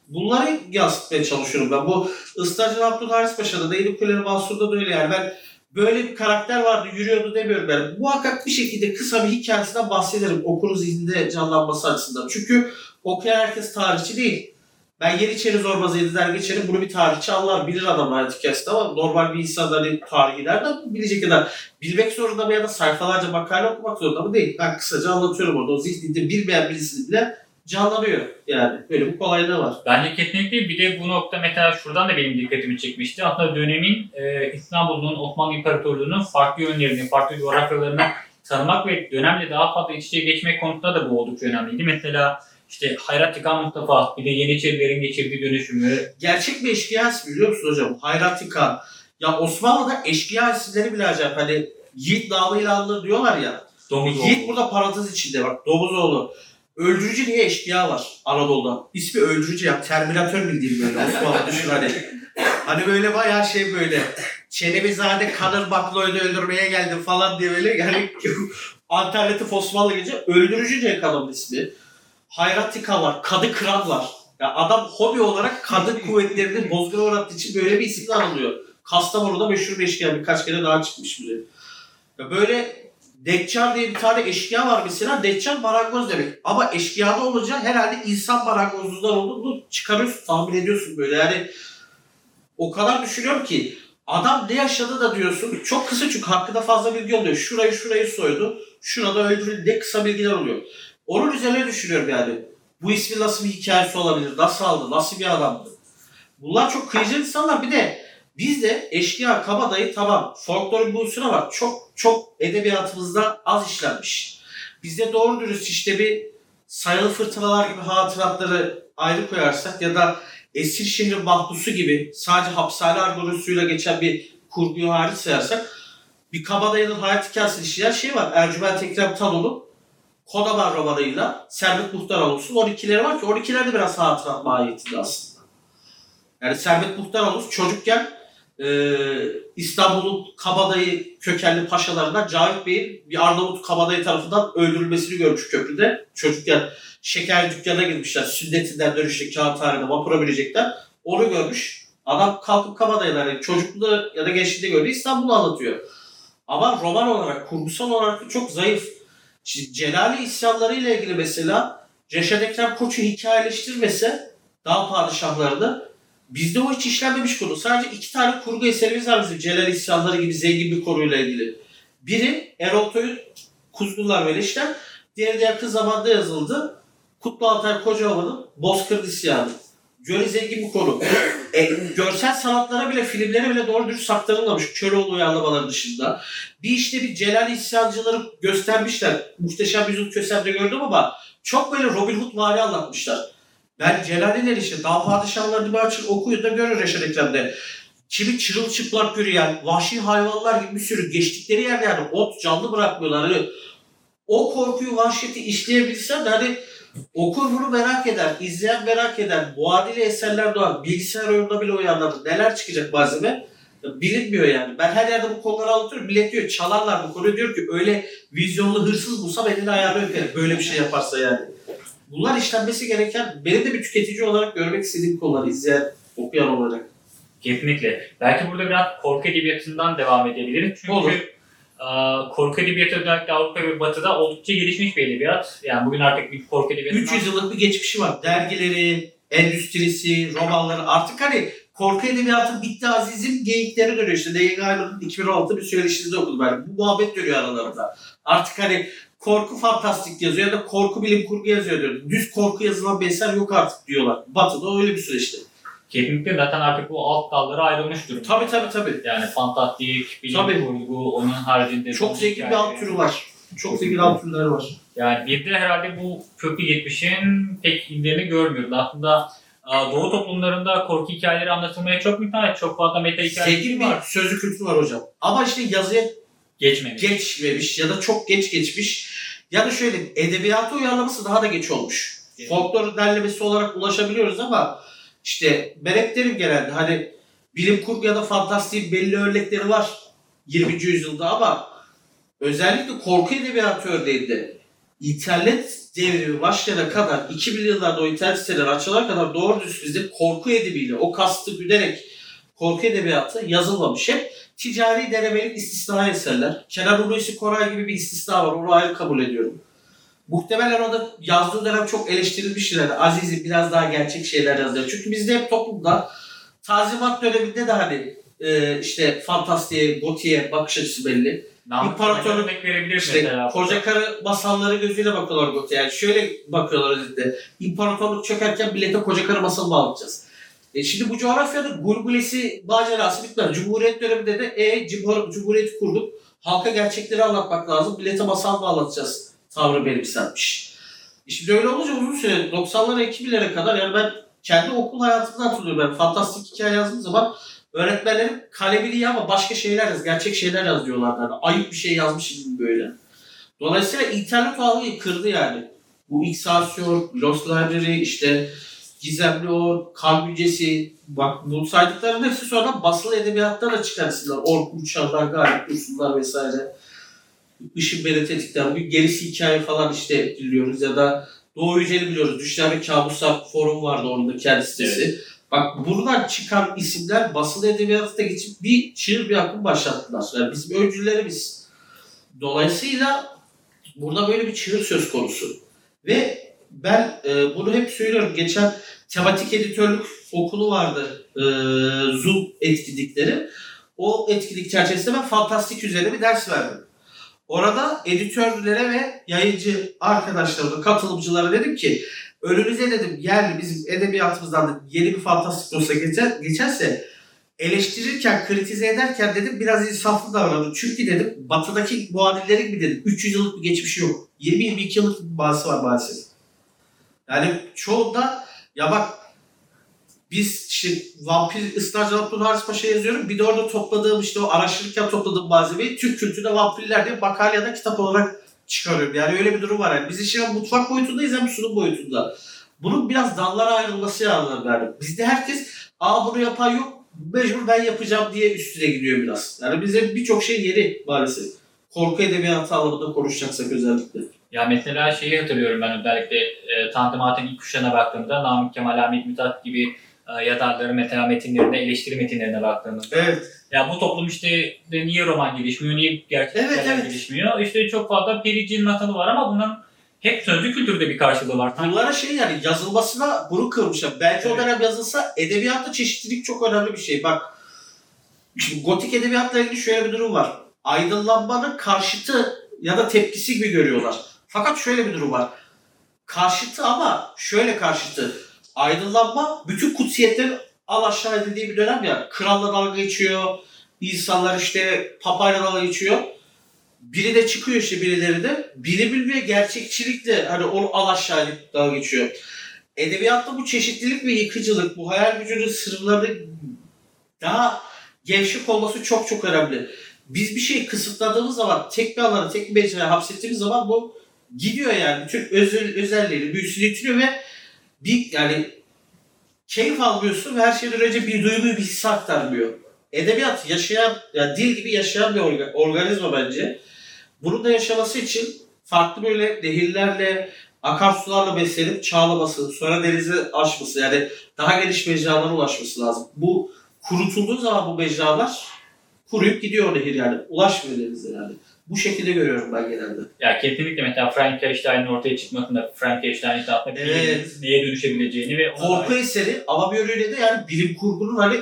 Bunları yansıtmaya çalışıyorum ben. Bu Istarcı Abdülharis Paşa'da da Eyüp Kuleli Mansur'da da öyle yani. Ben böyle bir karakter vardı yürüyordu demiyorum ben. Muhakkak bir şekilde kısa bir hikayesinden bahsederim okurun zihninde canlanması açısından. Çünkü okuyan herkes tarihçi değil. Ben Yeniçeri Zorbazı'ydı der geçerim bunu bir tarihçi anlar bilir adam hayat hikayesinde ama normal bir insan hani tarihi nereden bilecek kadar bilmek zorunda mı ya da sayfalarca makale okumak zorunda mı değil. Ben kısaca anlatıyorum orada o zihninde bilmeyen birisini bile canlanıyor yani. Böyle bir kolaylığı var. Bence kesinlikle bir de bu nokta mesela şuradan da benim dikkatimi çekmişti. Aslında dönemin e, İstanbul'un, Osmanlı İmparatorluğu'nun farklı yönlerini, farklı coğrafyalarını tanımak ve dönemle daha fazla iç içe geçmek konusunda da bu oldukça önemliydi. Mesela işte Hayrat Tikan Mustafa, bir de Yeniçerilerin geçirdiği dönüşümü. Gerçek bir eşkıya ismi biliyor musun hocam? Hayrat Kağan. Ya Osmanlı'da eşkıya isimleri bile acayip. Hani Yiğit namıyla anılır diyorlar ya. Domuzoğlu. Yiğit burada parantez içinde bak. Domuzoğlu. Öldürücü diye eşkıya var Anadolu'da. İsmi öldürücü ya. Terminator bildiğim böyle Osmanlı düşün hani. Hani böyle bayağı şey böyle. Çenebizade kanır bakloydu öldürmeye geldim falan diye böyle yani alternatif Osmanlı gece öldürücü diye adamın ismi. Hayratika var. Kadı Kıran var. Ya adam hobi olarak kadın kuvvetlerini bozguna uğrattığı için böyle bir isimle anılıyor. Kastamonu'da meşhur bir eşkıya birkaç kere daha çıkmış bile. Ya böyle Deccal diye bir tane eşkıya var mesela. Deccal marangoz demek. Ama eşkıya da olunca herhalde insan marangozluğundan olduğunu çıkarıyorsun, tahmin ediyorsun böyle. Yani o kadar düşünüyorum ki adam ne yaşadı da diyorsun. Çok kısa çünkü hakkında fazla bilgi oluyor. Şurayı şurayı soydu. Şurada öldürüldü. Ne kısa bilgiler oluyor. Onun üzerine düşünüyorum yani. Bu ismin nasıl bir hikayesi olabilir? Nasıl aldı? Nasıl bir adamdı? Bunlar çok kıyıcı insanlar. Bir de bizde eşkıya, kabadayı tamam. Folklorun bu unsuru var. Çok çok edebiyatımızda az işlenmiş. Bizde doğru dürüst işte bir sayılı fırtınalar gibi hatıratları ayrı koyarsak ya da Esir Şehri Mahpusu gibi sadece hapishane argonusuyla geçen bir kurguyu hariç sayarsak bir kabadayının hayat hikayesini işleyen şey var. Ercüment Ekrem Tanol'un Kodaman romanıyla Servet Muhtaroğlu'nun 12'leri var ki 12'ler de biraz hatırat mahiyetinde aslında. Yani Servet Muhtaroğlu çocukken e, İstanbul'un kabadayı kökenli paşalarından Cavit Bey'in bir Arnavut kabadayı tarafından öldürülmesini görmüş köprüde. Çocukken şeker dükkana girmişler. Sünnetinden dönüşte kağıthanede vapura binecekler. Onu görmüş. Adam kalkıp kabadayılar yani çocukluğu ya da gençliğinde gördüğü İstanbul'u anlatıyor. Ama roman olarak, kurgusal olarak çok zayıf. Celali isyanları ile ilgili mesela Reşat Ekrem Koç'u hikayeleştirmese daha padişahlarını bizde o hiç işlenmemiş konu. Sadece iki tane kurgu eserimiz var bizim Celal isyanları gibi zengin bir konuyla ilgili. Biri Erol Toy'un Kuzgunlar ve Leşler. Diğeri de yakın zamanda yazıldı. Kutlu Altay Kocaova'nın Bozkır İsyanı. Göre zengin bir konu. E, görsel sanatlara bile, filmlere bile doğru dürüst aktarılmamış. Köroğlu uyarlamaları dışında. Bir işte bir Celal isyancıları göstermişler. Muhteşem Yüzük Kösem'de gördüm ama çok böyle Robin Hood vari anlatmışlar. Ben Celali'ler işte Dağ Padişahlarını bir açın okuyun da görün Reşat Ekrem'de. Kimi çırılçıplak yürüyen, vahşi hayvanlar gibi bir sürü geçtikleri yerde yani ot canlı bırakmıyorlar. Hani o korkuyu, vahşeti işleyebilsen de hani okur bunu merak eder, izleyen merak eder. Muadili eserler doğar. Bilgisayar oyununda bile uyanlar. Neler çıkacak malzeme? Bilinmiyor yani. Ben her yerde bu konuları anlatıyorum. Millet diyor çalarlar bu konuyu. Diyor ki öyle vizyonlu hırsız bulsam elini ayarlı öperim. Böyle bir şey yaparsa yani. Bunlar işlenmesi gereken, benim de bir tüketici olarak görmek istediğim konular, izleyen, okuyan olarak. Kesinlikle. Belki burada biraz korku edebiyatından devam edebiliriz. Çünkü Olur. E, korku edebiyatı özellikle Avrupa ve Batı'da oldukça gelişmiş bir edebiyat. Yani bugün artık bir korku edebiyatından... 300 yıllık bir geçmişi var. Dergileri, endüstrisi, romanları artık hani korku edebiyatı bitti azizim geyikleri dönüyor işte. D.Y. Gayman'ın 2016 bir söyleşisinde okudum ben. Bu muhabbet dönüyor aralarında. Artık hani korku fantastik yazıyor ya da korku bilim kurgu yazıyor diyor. Düz korku yazılan bir eser yok artık diyorlar. Batı'da öyle bir süreçte. Kesinlikle zaten artık bu alt dallara ayrılmış durumda. Tabii tabii tabii. Yani fantastik, bilim Tabii. kurgu, onun haricinde... Çok zengin bir alt türü var. Çok zengin alt türleri var. Yani bir de herhalde bu köklü geçmişin pek izlerini görmüyoruz. Aslında e, Doğu toplumlarında korku hikayeleri anlatılmaya çok müsait. Çok fazla meta hikayeleri Zengin var. bir sözlü kültürü var hocam. Ama işte yazıya Geçmemiş. geçmemiş ya da çok geç geçmiş. Ya da şöyle edebiyata uyarlaması daha da geç olmuş. Evet. Folklor derlemesi olarak ulaşabiliyoruz ama işte derim genelde hani bilim kurgu ya da fantastiğin belli örnekleri var 20. yüzyılda ama özellikle korku edebiyatı örneğinde internet devrimi başlayana kadar 2000'li yıllarda o internet siteleri açılana kadar doğru düz bizde korku edebiyle o kastı güderek korku edebiyatı yazılmamış. Hep ticari denemelik istisnai eserler. Kenan Hulusi Koray gibi bir istisna var. Onu ayrı kabul ediyorum. Muhtemelen o da yazdığı dönem çok eleştirilmiştir. Yani Aziz'i biraz daha gerçek şeyler yazıyor. Çünkü bizde hep toplumda Tazimat döneminde de hani e, işte fantastiğe, gotiye bakış açısı belli. İmparatorluk- verebiliriz İşte mesela. koca karı masalları gözüyle bakıyorlar gotiye. Yani şöyle bakıyorlar özetle. İmparatorluk çökerken millete koca karı masalı bağlayacağız. E şimdi bu coğrafyada gulgulesi, macerası bitmez. Cumhuriyet döneminde de e, Cumhur- Cumhuriyeti kurduk. Halka gerçekleri anlatmak lazım. Millete masal mı anlatacağız? Tavrı benimsenmiş. E şimdi öyle olunca uzun süre 90'lara 2000'lere kadar yani ben kendi okul hayatımdan hatırlıyorum. Ben fantastik hikaye yazdığım zaman öğretmenlerim kalemini ama başka şeyler yaz, gerçek şeyler yaz diyorlardı. Yani ayıp bir şey yazmışım gibi böyle. Dolayısıyla internet algıyı kırdı yani. Bu Xasyon, Lost Library, işte Gizemli O, Kan Gücesi, bak bu saydıkların hepsi sonra basılı edebiyatta da çıkan isimler. Ork Uçanlar, Galip Dursunlar vesaire. Işın Beni Tetikler. Bugün gerisi hikaye falan işte biliyoruz ya da Doğu Yücel'i biliyoruz. Düşler ve Kabuslar forum vardı onun da kendi sitesi. Bak buradan çıkan isimler basılı edebiyatı da geçip bir çığır bir akım başlattılar. Yani bizim öncülerimiz. Dolayısıyla burada böyle bir çığır söz konusu. Ve ben e, bunu hep söylüyorum. Geçen tematik editörlük okulu vardı. E, Zoom etkinlikleri. O etkinlik çerçevesinde ben fantastik üzerine bir ders verdim. Orada editörlere ve yayıncı arkadaşlarıma, katılımcılara dedim ki önünüze dedim yerli bizim edebiyatımızdan da yeni bir fantastik dosya geçer, geçerse eleştirirken, kritize ederken dedim biraz insaflı davranın. Çünkü dedim batıdaki muadillerin bir dedim 300 yıllık bir geçmişi yok. 20-22 yıllık bir bazısı var maalesef. Yani çoğunda ya bak biz işte vampir ısrarcı Abdül Haris Paşa yazıyorum. Bir de orada topladığım işte o araştırırken topladığım malzemeyi Türk kültüründe vampirler diye makale ya da kitap olarak çıkarıyorum. Yani öyle bir durum var. Yani biz işte hem mutfak boyutundayız hem sunum boyutunda. Bunun biraz dallara ayrılması lazım yani. Bizde herkes aa bunu yapan yok mecbur ben yapacağım diye üstüne gidiyor biraz. Yani bize birçok şey yeni maalesef. Korku edebiyatı alanında konuşacaksak özellikle. Ya mesela şeyi hatırlıyorum ben özellikle e, Tanzimat'ın ilk kuşağına baktığımda Namık Kemal, Hamit Mithat gibi e, yazarların mesela metinlerine, eleştiri metinlerine baktığımızda. Evet. Ya bu toplum işte niye roman gelişmiyor, niye gerçek Evet, evet. gelişmiyor? İşte çok fazla pericin masalı var ama bunun hep sözlü kültürde bir karşılığı var. Bunlara şey yani yazılmasına burun kırmışlar. Belki o Evet. dönem yazılsa edebiyatta çeşitlilik çok önemli bir şey. Bak şimdi gotik edebiyatla ilgili şöyle bir durum var. Aydınlanmanın karşıtı ya da tepkisi gibi görüyorlar. Fakat şöyle bir durum var. Karşıtı ama şöyle karşıtı. Aydınlanma bütün kutsiyetlerin al aşağı edildiği bir dönem ya. Kralla dalga geçiyor. İnsanlar işte papayla dalga geçiyor. Biri de çıkıyor işte birileri de. Bilim ve gerçekçilikle hani onu al aşağı edip dalga geçiyor. Edebiyatta bu çeşitlilik ve yıkıcılık, bu hayal gücünün sınırları daha gevşek olması çok çok önemli. Biz bir şeyi kısıtladığımız zaman, tek bir alana, tek bir mecraya hapsettiğimiz zaman bu gidiyor yani. Bütün özel, özelliğini, büyüsünü yitiriyor ve bir yani keyif almıyorsun ve her şeyden önce bir duyguyu, bir hissi aktarmıyor. Edebiyat yaşayan, yani dil gibi yaşayan bir orga- organizma bence. Bunun da yaşaması için farklı böyle nehirlerle, akarsularla beslenip çağlaması, sonra denize aşması yani daha geniş mecralara ulaşması lazım. Bu kurutulduğu zaman bu mecralar kuruyup gidiyor nehir yani. Ulaşmıyor denize yani. Bu şekilde görüyorum ben genelde. Ya kesinlikle mesela Frankenstein'in ortaya çıkmasında Frankenstein'in aslında Evet. neye dönüşebileceğini ve Korku eseri ama bir yönüyle de yani bilim kurgunun hani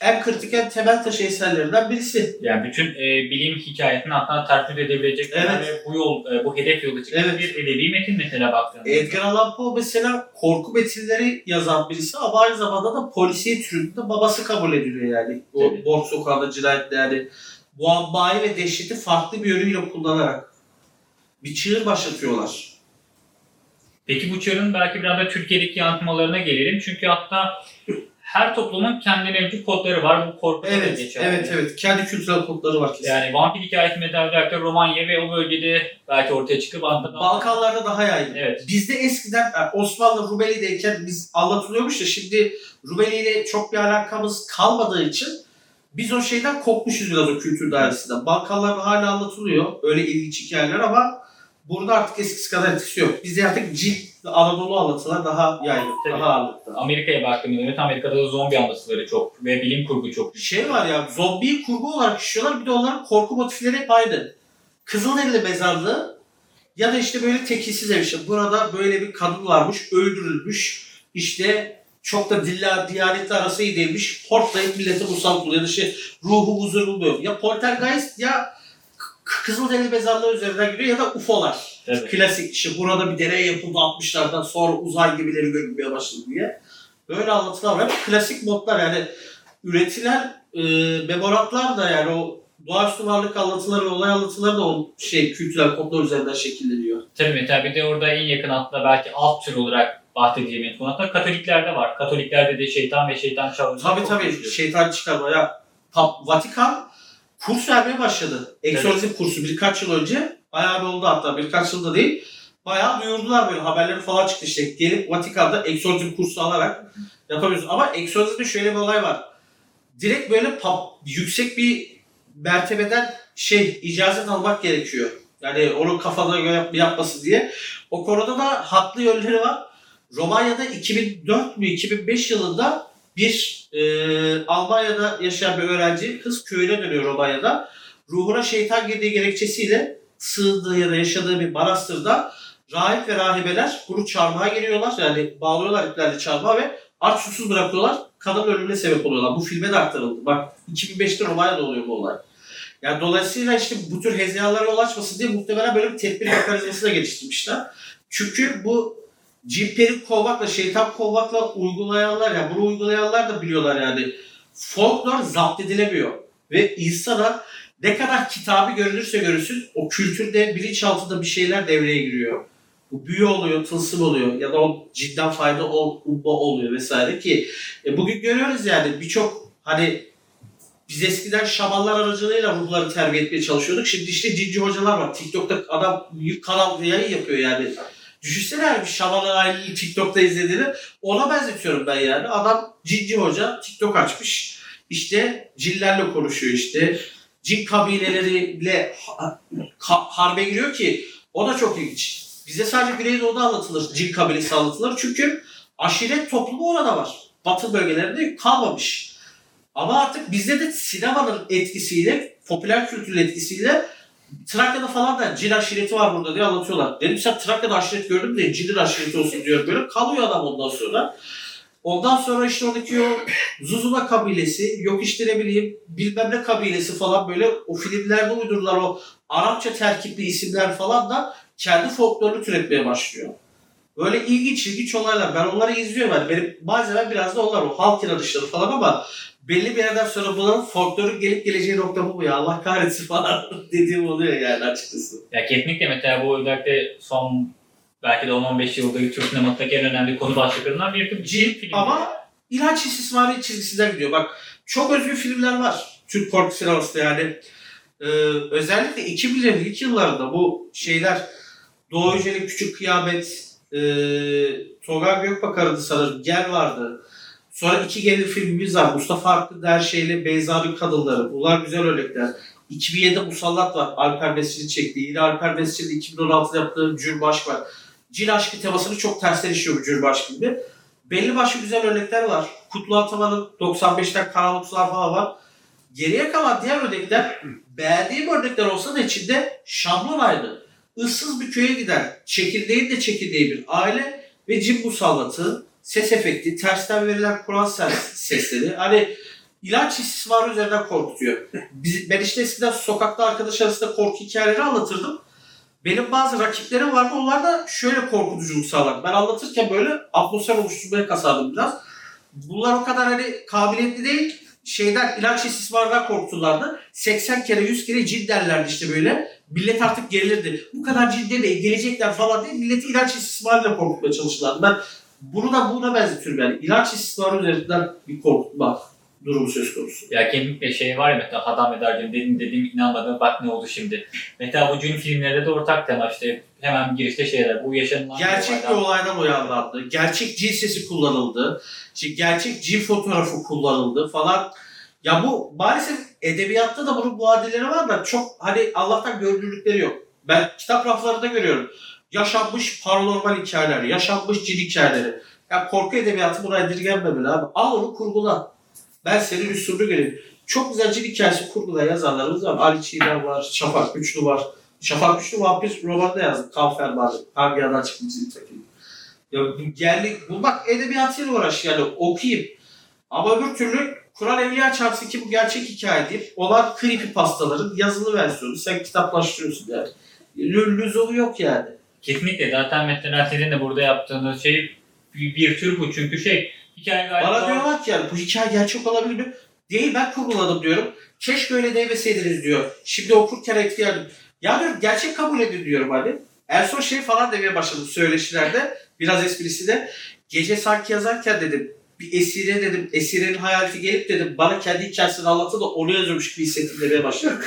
en kritik en temel taşı eserlerinden birisi. Yani bütün e, bilim hikayesini hatta tertip edebilecek Evet. ve bu yol, e, bu hedef yolu çıkan Evet. bir edebi metin mesela baktığında. Edgar Allan Poe mesela korku metinleri yazan birisi ama aynı zamanda da polisiye türünde babası kabul ediliyor yani. O Tabii. Borg Sokağı'nda cinayette yani. Muammayı ve dehşeti farklı bir yönüyle kullanarak bir çığır başlatıyorlar. Peki bu çağın belki biraz da Türkiye'deki yansımalarına gelelim. Çünkü hatta her toplumun kendine özgü kodları var. Bu kodları da Evet, geçer. evet, evet. Kendi kültürel kodları var kesin. Yani vampir hikayesi özellikle Romanya ve o bölgede belki ortaya çıkıp hatta Balkanlarda daha yaygın. Evet. Bizde eskiden Osmanlı Rumeli'deyken biz anlatılıyormuş da şimdi Rumeli ile çok bir alakamız kalmadığı için biz o şeyden kopmuşuz biraz o kültür dairesinden. Balkanlarda hala anlatılıyor öyle ilginç hikayeler ama burada artık eskisi kadar etkisi yok. Bizde artık ve Anadolu anlatılar daha yaygın, Tabii. daha ağırlıkta. Amerika'ya baktığımızda evet Amerika'da da zombi anlatıları çok ve bilim kurgu çok. Şey var ya zombiyi kurgu olarak işliyorlar bir de onların korku motifleri hep aynı. Kızılderili mezarlığı ya da işte böyle tekilsiz ev işte. Burada böyle bir kadın varmış, öldürülmüş. İşte çok da dilla diyanetle arası iyi değilmiş. Hortlayıp millete musallat oluyor. Ya da şey ruhu huzur bulmuyor. Ya poltergeist ya Kızılderili mezarlığı üzerinden gidiyor ya da UFO'lar. Evet. Klasik işte burada bir deney yapıldı 60'lardan sonra uzay gemileri görünmeye başladı diye. Böyle anlatılar var. Hep klasik modlar yani üretilen e, memoratlar da yani o doğaüstü varlık anlatıları ve olay anlatıları da o şey kültürel kodlar üzerinden şekilleniyor. Tabii bir de orada en yakın hatta belki alt tür olarak bahsedeceğimiz konu hatta Katoliklerde var. Katoliklerde de şeytan ve şeytan çağrıları Tabii tabii şeytan çıkarmaya Pap- Vatikan kurs vermeye başladı. Egzorzim kursu birkaç yıl önce bayağı bir oldu hatta birkaç yılda değil. Bayağı duyurdular böyle haberleri falan çıktı işte. Gelip Vatikan'da egzorzim kursu alarak yapabiliyorsun. Ama egzorzimde şöyle bir olay var. Direkt böyle pap, yüksek bir mertebeden şey icazet almak gerekiyor. Yani onun kafana göre yap- yapması diye. O konuda da haklı yönleri var. Romanya'da 2004 mü 2005 yılında bir e, Almanya'da yaşayan bir öğrenci kız köyüne dönüyor Romanya'da. Ruhuna şeytan girdiği gerekçesiyle sığındığı ya da yaşadığı bir manastırda rahip ve rahibeler bunu çarmıha geliyorlar. Yani bağlıyorlar iplerle çarmıha ve aç susuz bırakıyorlar. Kadın ölümüne sebep oluyorlar. Bu filme de aktarıldı. Bak 2005'te Romanya'da oluyor bu olay. Yani dolayısıyla işte bu tür hezeyanlara yol diye muhtemelen böyle bir tedbir mekanizması da geliştirmişler. Çünkü bu cinperi kovmakla, şeytan kovmakla uygulayanlar, yani bunu uygulayanlar da biliyorlar yani. Folklor zapt edilemiyor. Ve insana ne kadar kitabı görünürse görünsün o kültürde bilinçaltında bir şeyler devreye giriyor. Bu büyü oluyor, tılsım oluyor ya da o cidden fayda ol, umma oluyor vesaire ki e, bugün görüyoruz yani birçok hani biz eskiden şamanlar aracılığıyla ruhları terbiye etmeye çalışıyorduk. Şimdi işte cinci hocalar var. TikTok'ta adam kanal yayın yapıyor yani. Düşünsene yani bir şamanın aileni TikTok'ta izlediğini. Ona benzetiyorum ben yani. Adam cinci hoca TikTok açmış. İşte cinlerle konuşuyor işte. Cin kabileleriyle ha- ha- harbe giriyor ki o da çok ilginç. Bizde sadece Güneydoğu'da anlatılır. Cin kabilesi anlatılır. Çünkü aşiret toplumu orada var. Batı bölgelerinde kalmamış. Ama artık bizde de sinemanın etkisiyle, popüler kültürün etkisiyle Trakya'da falan da cin aşireti var burada diye anlatıyorlar. Dedim sen Trakya'da aşiret gördün diye cinin aşireti olsun diyor böyle. Kalıyor adam ondan sonra. Ondan sonra işte oradaki o Zuzula kabilesi, yok işte ne bileyim bilmem ne kabilesi falan böyle o filmlerde uydururlar o Arapça terkipli isimler falan da kendi folklorunu türetmeye başlıyor. Böyle ilginç ilginç olaylar. Ben onları izliyorum. Yani benim malzemem biraz da onlar. O halk inanışları falan ama belli bir yerden sonra bunların folklorun gelip geleceği nokta bu ya. Allah kahretsin falan dediğim oluyor yani açıkçası. Ya kesinlikle mesela bu özellikle son belki de 10-15 yıldır Türk sinemasındaki en önemli konu başlıklarından biri cin filmi. Ama İlaç istismarı çizgisinden gidiyor. Bak çok özgün filmler var. Türk korku sinemasında yani. Ee, özellikle 2000'lerin ilk yıllarında bu şeyler Doğu Yücel'in Küçük Kıyamet, e, Togar Gökbakar'dı sanırım, Gel vardı. Sonra iki gelin filmimiz var. Mustafa Hakkı Derşe ile Beyza'nın Kadınları. Bunlar güzel örnekler. 2007'de Musallat var. Alper Mescid'i çekti. Yine Alper Mescid'in 2016'da yaptığı Cürm Aşk var. Cin aşkı temasını çok tersten işliyor bu Cürm Aşk gibi. Belli başlı güzel örnekler var. Kutlu Ataman'ın 95'ten Karanlık Sular falan var. Geriye kalan diğer örnekler beğendiğim örnekler olsa da içinde şablon aynı. Issız bir köye giden, çekirdeğin de çekirdeği bir aile ve cin musallatı, ses efekti, tersten verilen Kur'an ses- sesleri. Hani ilaç istismarı üzerinden korkutuyor. Ben işte eskiden sokakta arkadaş arasında korku hikayeleri anlatırdım. Benim bazı rakiplerim vardı. Onlar da şöyle korkutuculuk sağlar. Ben anlatırken böyle atmosfer oluşturmaya kasardım biraz. Bunlar o kadar hani kabiliyetli değil. Şeyden ilaç istismarından korktulardı. 80 kere 100 kere cin derlerdi işte böyle. Millet artık gerilirdi. Bu kadar cin demeyin gelecekler falan diye milleti ilaç istismarıyla korkutmaya çalışırlardı. Ben bunu da buna benzetiyorum yani. İlaç istismarı üzerinden bir korkutma durumu söz konusu. Ya kesinlikle şey var ya mesela Adam Eder'cim dedim dedim inanmadım bak ne oldu şimdi. Mesela bu Jun filmlerde de ortak tema işte hemen girişte şeyler bu yaşanılan Gerçek bir olaydan- olaydan uyarlandı. Gerçek cin sesi kullanıldı. İşte gerçek cin fotoğrafı kullanıldı falan. Ya bu maalesef edebiyatta da bunun muadilleri var da çok hani Allah'tan görünürlükleri yok. Ben kitap raflarında görüyorum. Yaşanmış paranormal hikayeler, yaşanmış cin hikayeleri. Ya korku edebiyatı buna indirgenmemeli abi. Al onu kurgula. Ben senin üslubunu göreyim. Çok güzel cin hikayesi kurgulayan yazarlarımız var. Ali Çiğdem var, Şafak Güçlü var. Şafak Güçlü vampir romanı da yazdı. Kan Fermanı. Hangi yerden çıktı bizim takım. Ya bu yerli, bu bak edebiyatıyla uğraş yani okuyayım. Ama öbür türlü Kur'an Evliya Çarpısı ki bu gerçek hikaye deyip olan creepypastaların yazılı versiyonu. Sen kitaplaştırıyorsun yani. Lü- Lüzumu yok yani. Kesinlikle zaten mesela senin de burada yaptığınız şey bir, bir tür bu çünkü şey hikaye galiba Bana diyorlar ki yani bu hikaye gerçek olabilir mi? Değil ben kurguladım diyorum. Keşke öyle demeseydiniz diyor. Şimdi okurken etkilendim. Ya diyorum gerçek kabul edin diyorum hani. En son şey falan demeye başladım söyleşilerde. Biraz esprisi de. Gece sanki yazarken dedim. Bir esire dedim. Esirenin hayaleti gelip dedim. Bana kendi hikayesini anlatı da onu yazıyormuş gibi hissettim demeye başladım.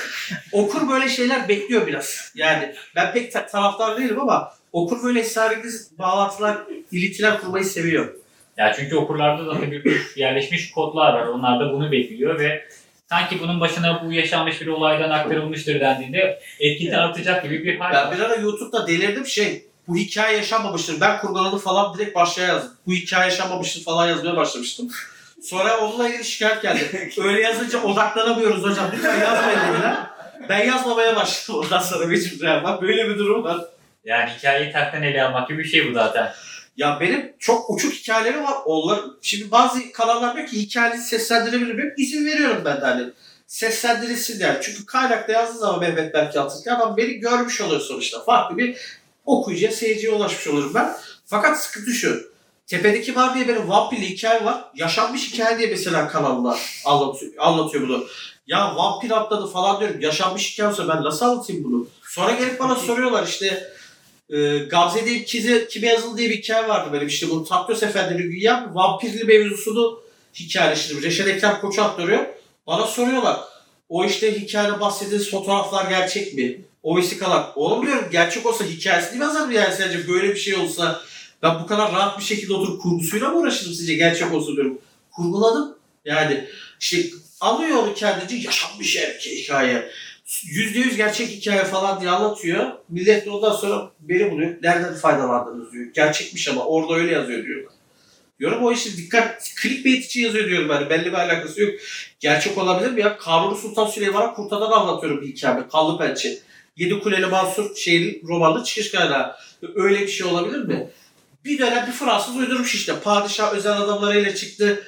Okur böyle şeyler bekliyor biraz. Yani ben pek ta- taraftar değilim ama okur böyle esrarengiz bağlantılar, ilitiler kurmayı seviyor. Ya çünkü okurlarda da tabii bir yerleşmiş kodlar var. Onlar da bunu bekliyor ve sanki bunun başına bu yaşanmış bir olaydan aktarılmıştır dendiğinde etkisi artacak gibi bir hal Ben var. bir ara YouTube'da delirdim şey. Bu hikaye yaşanmamıştır. Ben kurguladım falan direkt başlığa yazdım. Bu hikaye yaşanmamıştır falan yazmaya başlamıştım. Sonra onunla ilgili şikayet geldi. Öyle yazınca odaklanamıyoruz hocam. Lütfen yazmayın dediler. Ben yazmamaya başladım ondan sonra mecburen. Bak böyle bir durum var. Yani hikayeyi tersten ele almak gibi bir şey bu zaten. Ya benim çok uçuk hikayelerim var. Onlar, şimdi bazı kanallar diyor ki hikayenizi seslendirebilir miyim? İzin veriyorum ben de hani. Seslendirilsin der. Çünkü kaynakta yazdığı zaman Mehmet Berk Yalçın adam beni görmüş oluyor sonuçta. Farklı bir okuyucuya, seyirciye ulaşmış olurum ben. Fakat sıkıntı şu. Tepedeki var diye benim vampirli hikaye var. Yaşanmış hikaye diye mesela kanalda anlatıyor, anlatıyor bunu. Ya vampir atladı falan diyorum. Yaşanmış hikaye olsa ben nasıl anlatayım bunu? Sonra gelip bana soruyorlar işte e, Gamze diye kize, kime yazılı diye bir hikaye vardı benim. İşte bu Takdos Efendi'nin güya vampirli mevzusunu hikayeleştirdim. Reşat Ekrem Koç'u aktarıyor. Bana soruyorlar. O işte hikayede bahsettiğiniz fotoğraflar gerçek mi? O vesikalar. Oğlum diyorum gerçek olsa hikayesini mi yazar yani sence böyle bir şey olsa ben bu kadar rahat bir şekilde oturup kurgusuyla mı uğraşırım sizce gerçek olsa diyorum. Kurguladım. Yani işte alıyor onu kendince yaşanmış erkek hikaye. Yüzde yüz gerçek hikaye falan diye anlatıyor. Millet de ondan sonra beni buluyor. Nereden faydalandınız diyor. Gerçekmiş ama orada öyle yazıyor diyor. Diyorum o işte dikkat clickbait için yazıyor diyorum ben. Belli bir alakası yok. Gerçek olabilir mi ya? Kanuni Sultan Süleyman'a Kurtadan anlatıyorum bir hikaye. Kanlı Pençe. Yedi Kuleli Mansur şehrin romanında çıkış kaynağı. Öyle bir şey olabilir mi? Bir dönem bir Fransız uydurmuş işte. Padişah özel adamlarıyla çıktı.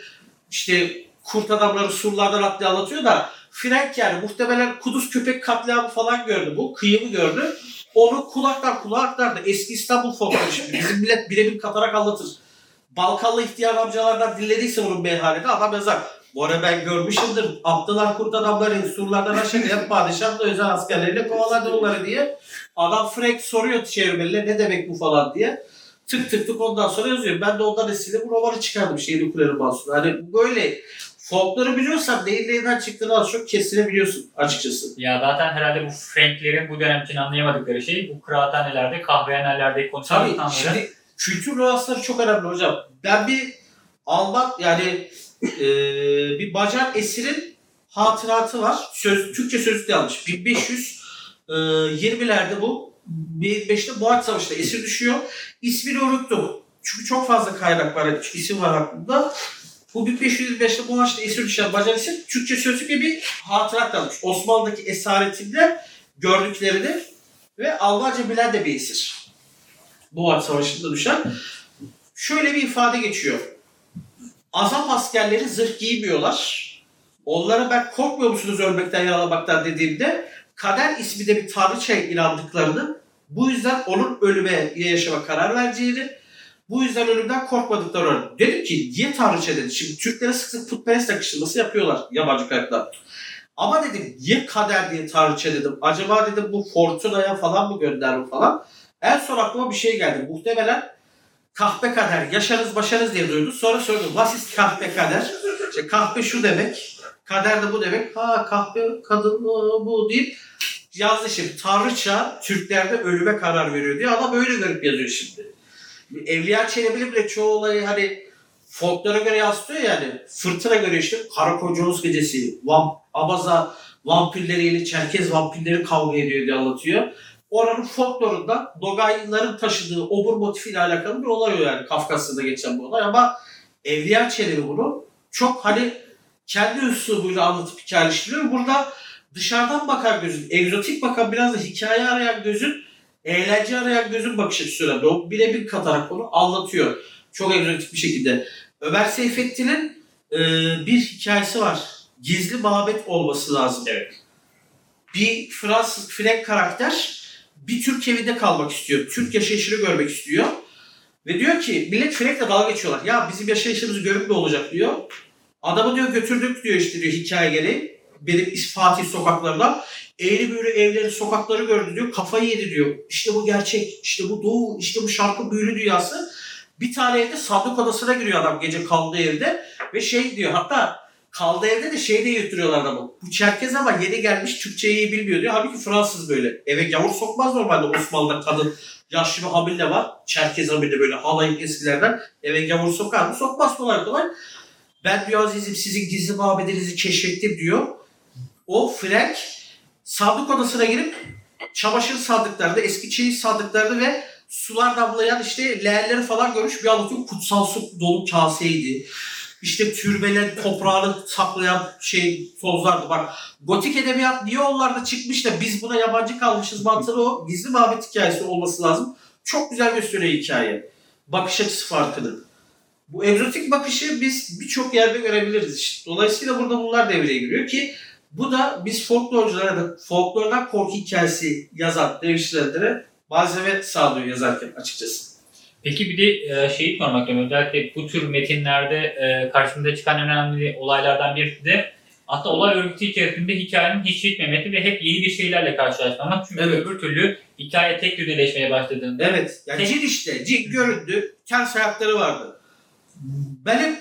İşte kurt adamları surlardan atlıyor anlatıyor da Frank yani muhtemelen kuduz köpek katliamı falan gördü bu. Kıyımı gördü. Onu kulaktan kulağa aktardı. Eski İstanbul folkloru şimdi. Bizim millet birebir katarak anlatır. Balkanlı ihtiyar amcalardan dinlediyse bunun meyhanede adam yazar. Bu arada ben görmüşümdür. Aptılar kurt adamları surlardan aşağı hep padişah da özel askerleriyle kovaladı onları diye. Adam Frank soruyor çevirmeliyle ne demek bu falan diye. Tık tık tık ondan sonra yazıyor. Ben de ondan esinle bu romanı çıkardım. Şehri Kulerin Mansur'u. Hani böyle folkloru biliyorsan neyin neyden çıktığını az çok kestirebiliyorsun açıkçası. Ya zaten herhalde bu Franklerin bu dönem için anlayamadıkları şey bu kıraathanelerde, kahvehanelerde konuşan Tabii şimdi kültür nüansları çok önemli hocam. Ben bir Alman yani e, bir Macar esirin hatıratı var. Söz, Türkçe sözlükte yazmış. 1520'lerde bu 15'te Boğaç Savaşı'nda esir düşüyor. İsmini unuttum. Çünkü çok fazla kaynak var, isim var aklımda. Bu 1525'te Boğaç'ta esir düşen Macar esir Türkçe sözlükle bir hatırat yazmış. Osmanlı'daki esaretinde gördüklerini ve Almanca bilen de bir esir. Boğaç Savaşı'nda düşen. Şöyle bir ifade geçiyor. Azap askerleri zırh giymiyorlar. Onlara ben korkmuyor musunuz ölmekten yaralamaktan dediğimde kader ismi de bir tanrıçaya inandıklarını bu yüzden onun ölüme ya yaşama karar vereceğini bu yüzden ölümden korkmadıkları. Dedim ki niye tanrıça dedi. Şimdi Türklere sık sık putperest yakıştırması yapıyorlar yabancı kaynaklar. Ama dedim niye kader diye tanrıça dedim. Acaba dedim bu Fortuna'ya falan mı gönderme falan. En son aklıma bir şey geldi. Muhtemelen kahpe kader, yaşarız başarız diye duydu. Sonra sordum. Was ist kahpe kader? İşte kahpe şu demek. Kader de bu demek. Ha kahpe kadın bu deyip yazdı şimdi. Tanrıça Türklerde ölüme karar veriyor diye. Adam öyle garip yazıyor şimdi. Evliya Çelebi bile çoğu olayı hani folklora göre yansıtıyor yani. Fırtına göre işte Karakocaoğuz gecesi, vamp, Abaza vampirleriyle Çerkez vampirleri kavga ediyor diye anlatıyor. Oranın folklorunda Nogaylıların taşıdığı obur motifiyle alakalı bir olay o yani Kafkasya'da geçen bu olay ama Evliya Çelebi bunu çok hani kendi üslubuyla anlatıp hikayeleştiriyor. Burada dışarıdan bakan gözün, egzotik bakan biraz da hikaye arayan gözün, eğlence arayan gözün bakış açısı önemli. O birebir katarak onu anlatıyor. Çok egzotik bir şekilde. Ömer Seyfettin'in e, bir hikayesi var. Gizli mabet olması lazım. Evet. Bir Fransız Frank karakter bir Türk evinde kalmak istiyor. Türk yaşayışını görmek istiyor. Ve diyor ki millet Frank'le dalga geçiyorlar. Ya bizim yaşayışımızı görüp ne olacak diyor. Adamı diyor götürdük diyor işte diyor hikaye gereği. Benim Fatih sokaklarına. Eğri böyle evleri sokakları gördü diyor. Kafayı yedi diyor. İşte bu gerçek. işte bu doğu. işte bu şarkı büyülü dünyası. Bir tane evde sandık odasına giriyor adam gece kaldığı evde. Ve şey diyor hatta kaldığı evde de şey de yutturuyorlar adamı. Bu Çerkez ama yeni gelmiş Türkçeyi bilmiyor diyor. Halbuki Fransız böyle. Eve gavur sokmaz normalde Osmanlı'da kadın. Yaşlı bir hamile var. Çerkez hamile böyle halayın eskilerden. Eve gavur sokar mı? Sokmaz kolay kolay. Ben diyor azizim sizin gizli mabedinizi keşfettim diyor. O Frank sandık odasına girip çamaşır sandıklarda, eski çeyiz sandıklarda ve sular damlayan işte leğenleri falan görmüş bir anlatıyor. Kutsal su dolu kaseydi. İşte türbeler toprağını saklayan şey tozlardı. Bak gotik edebiyat niye onlarda çıkmış da biz buna yabancı kalmışız mantığı o gizli mabet hikayesi olması lazım. Çok güzel gösteriyor hikaye. Bakış açısı farkını. Bu egzotik bakışı biz birçok yerde görebiliriz. İşte. Dolayısıyla burada bunlar devreye giriyor ki bu da biz folklorculara da folklordan korku hikayesi yazan devişçilere malzeme sağlıyor yazarken açıkçası. Peki bir de e, şeyi sormak istiyorum. Özellikle bu tür metinlerde e, karşımıza çıkan önemli olaylardan birisi de hatta olay örgüsü içerisinde hikayenin hiç bitmemesi ve hep yeni bir şeylerle karşılaşmak. Çünkü Evet. öbür türlü hikaye tek düzeleşmeye başladığında Evet. Yani Tek- işte. Cin göründü. Ters hayatları vardı. Benim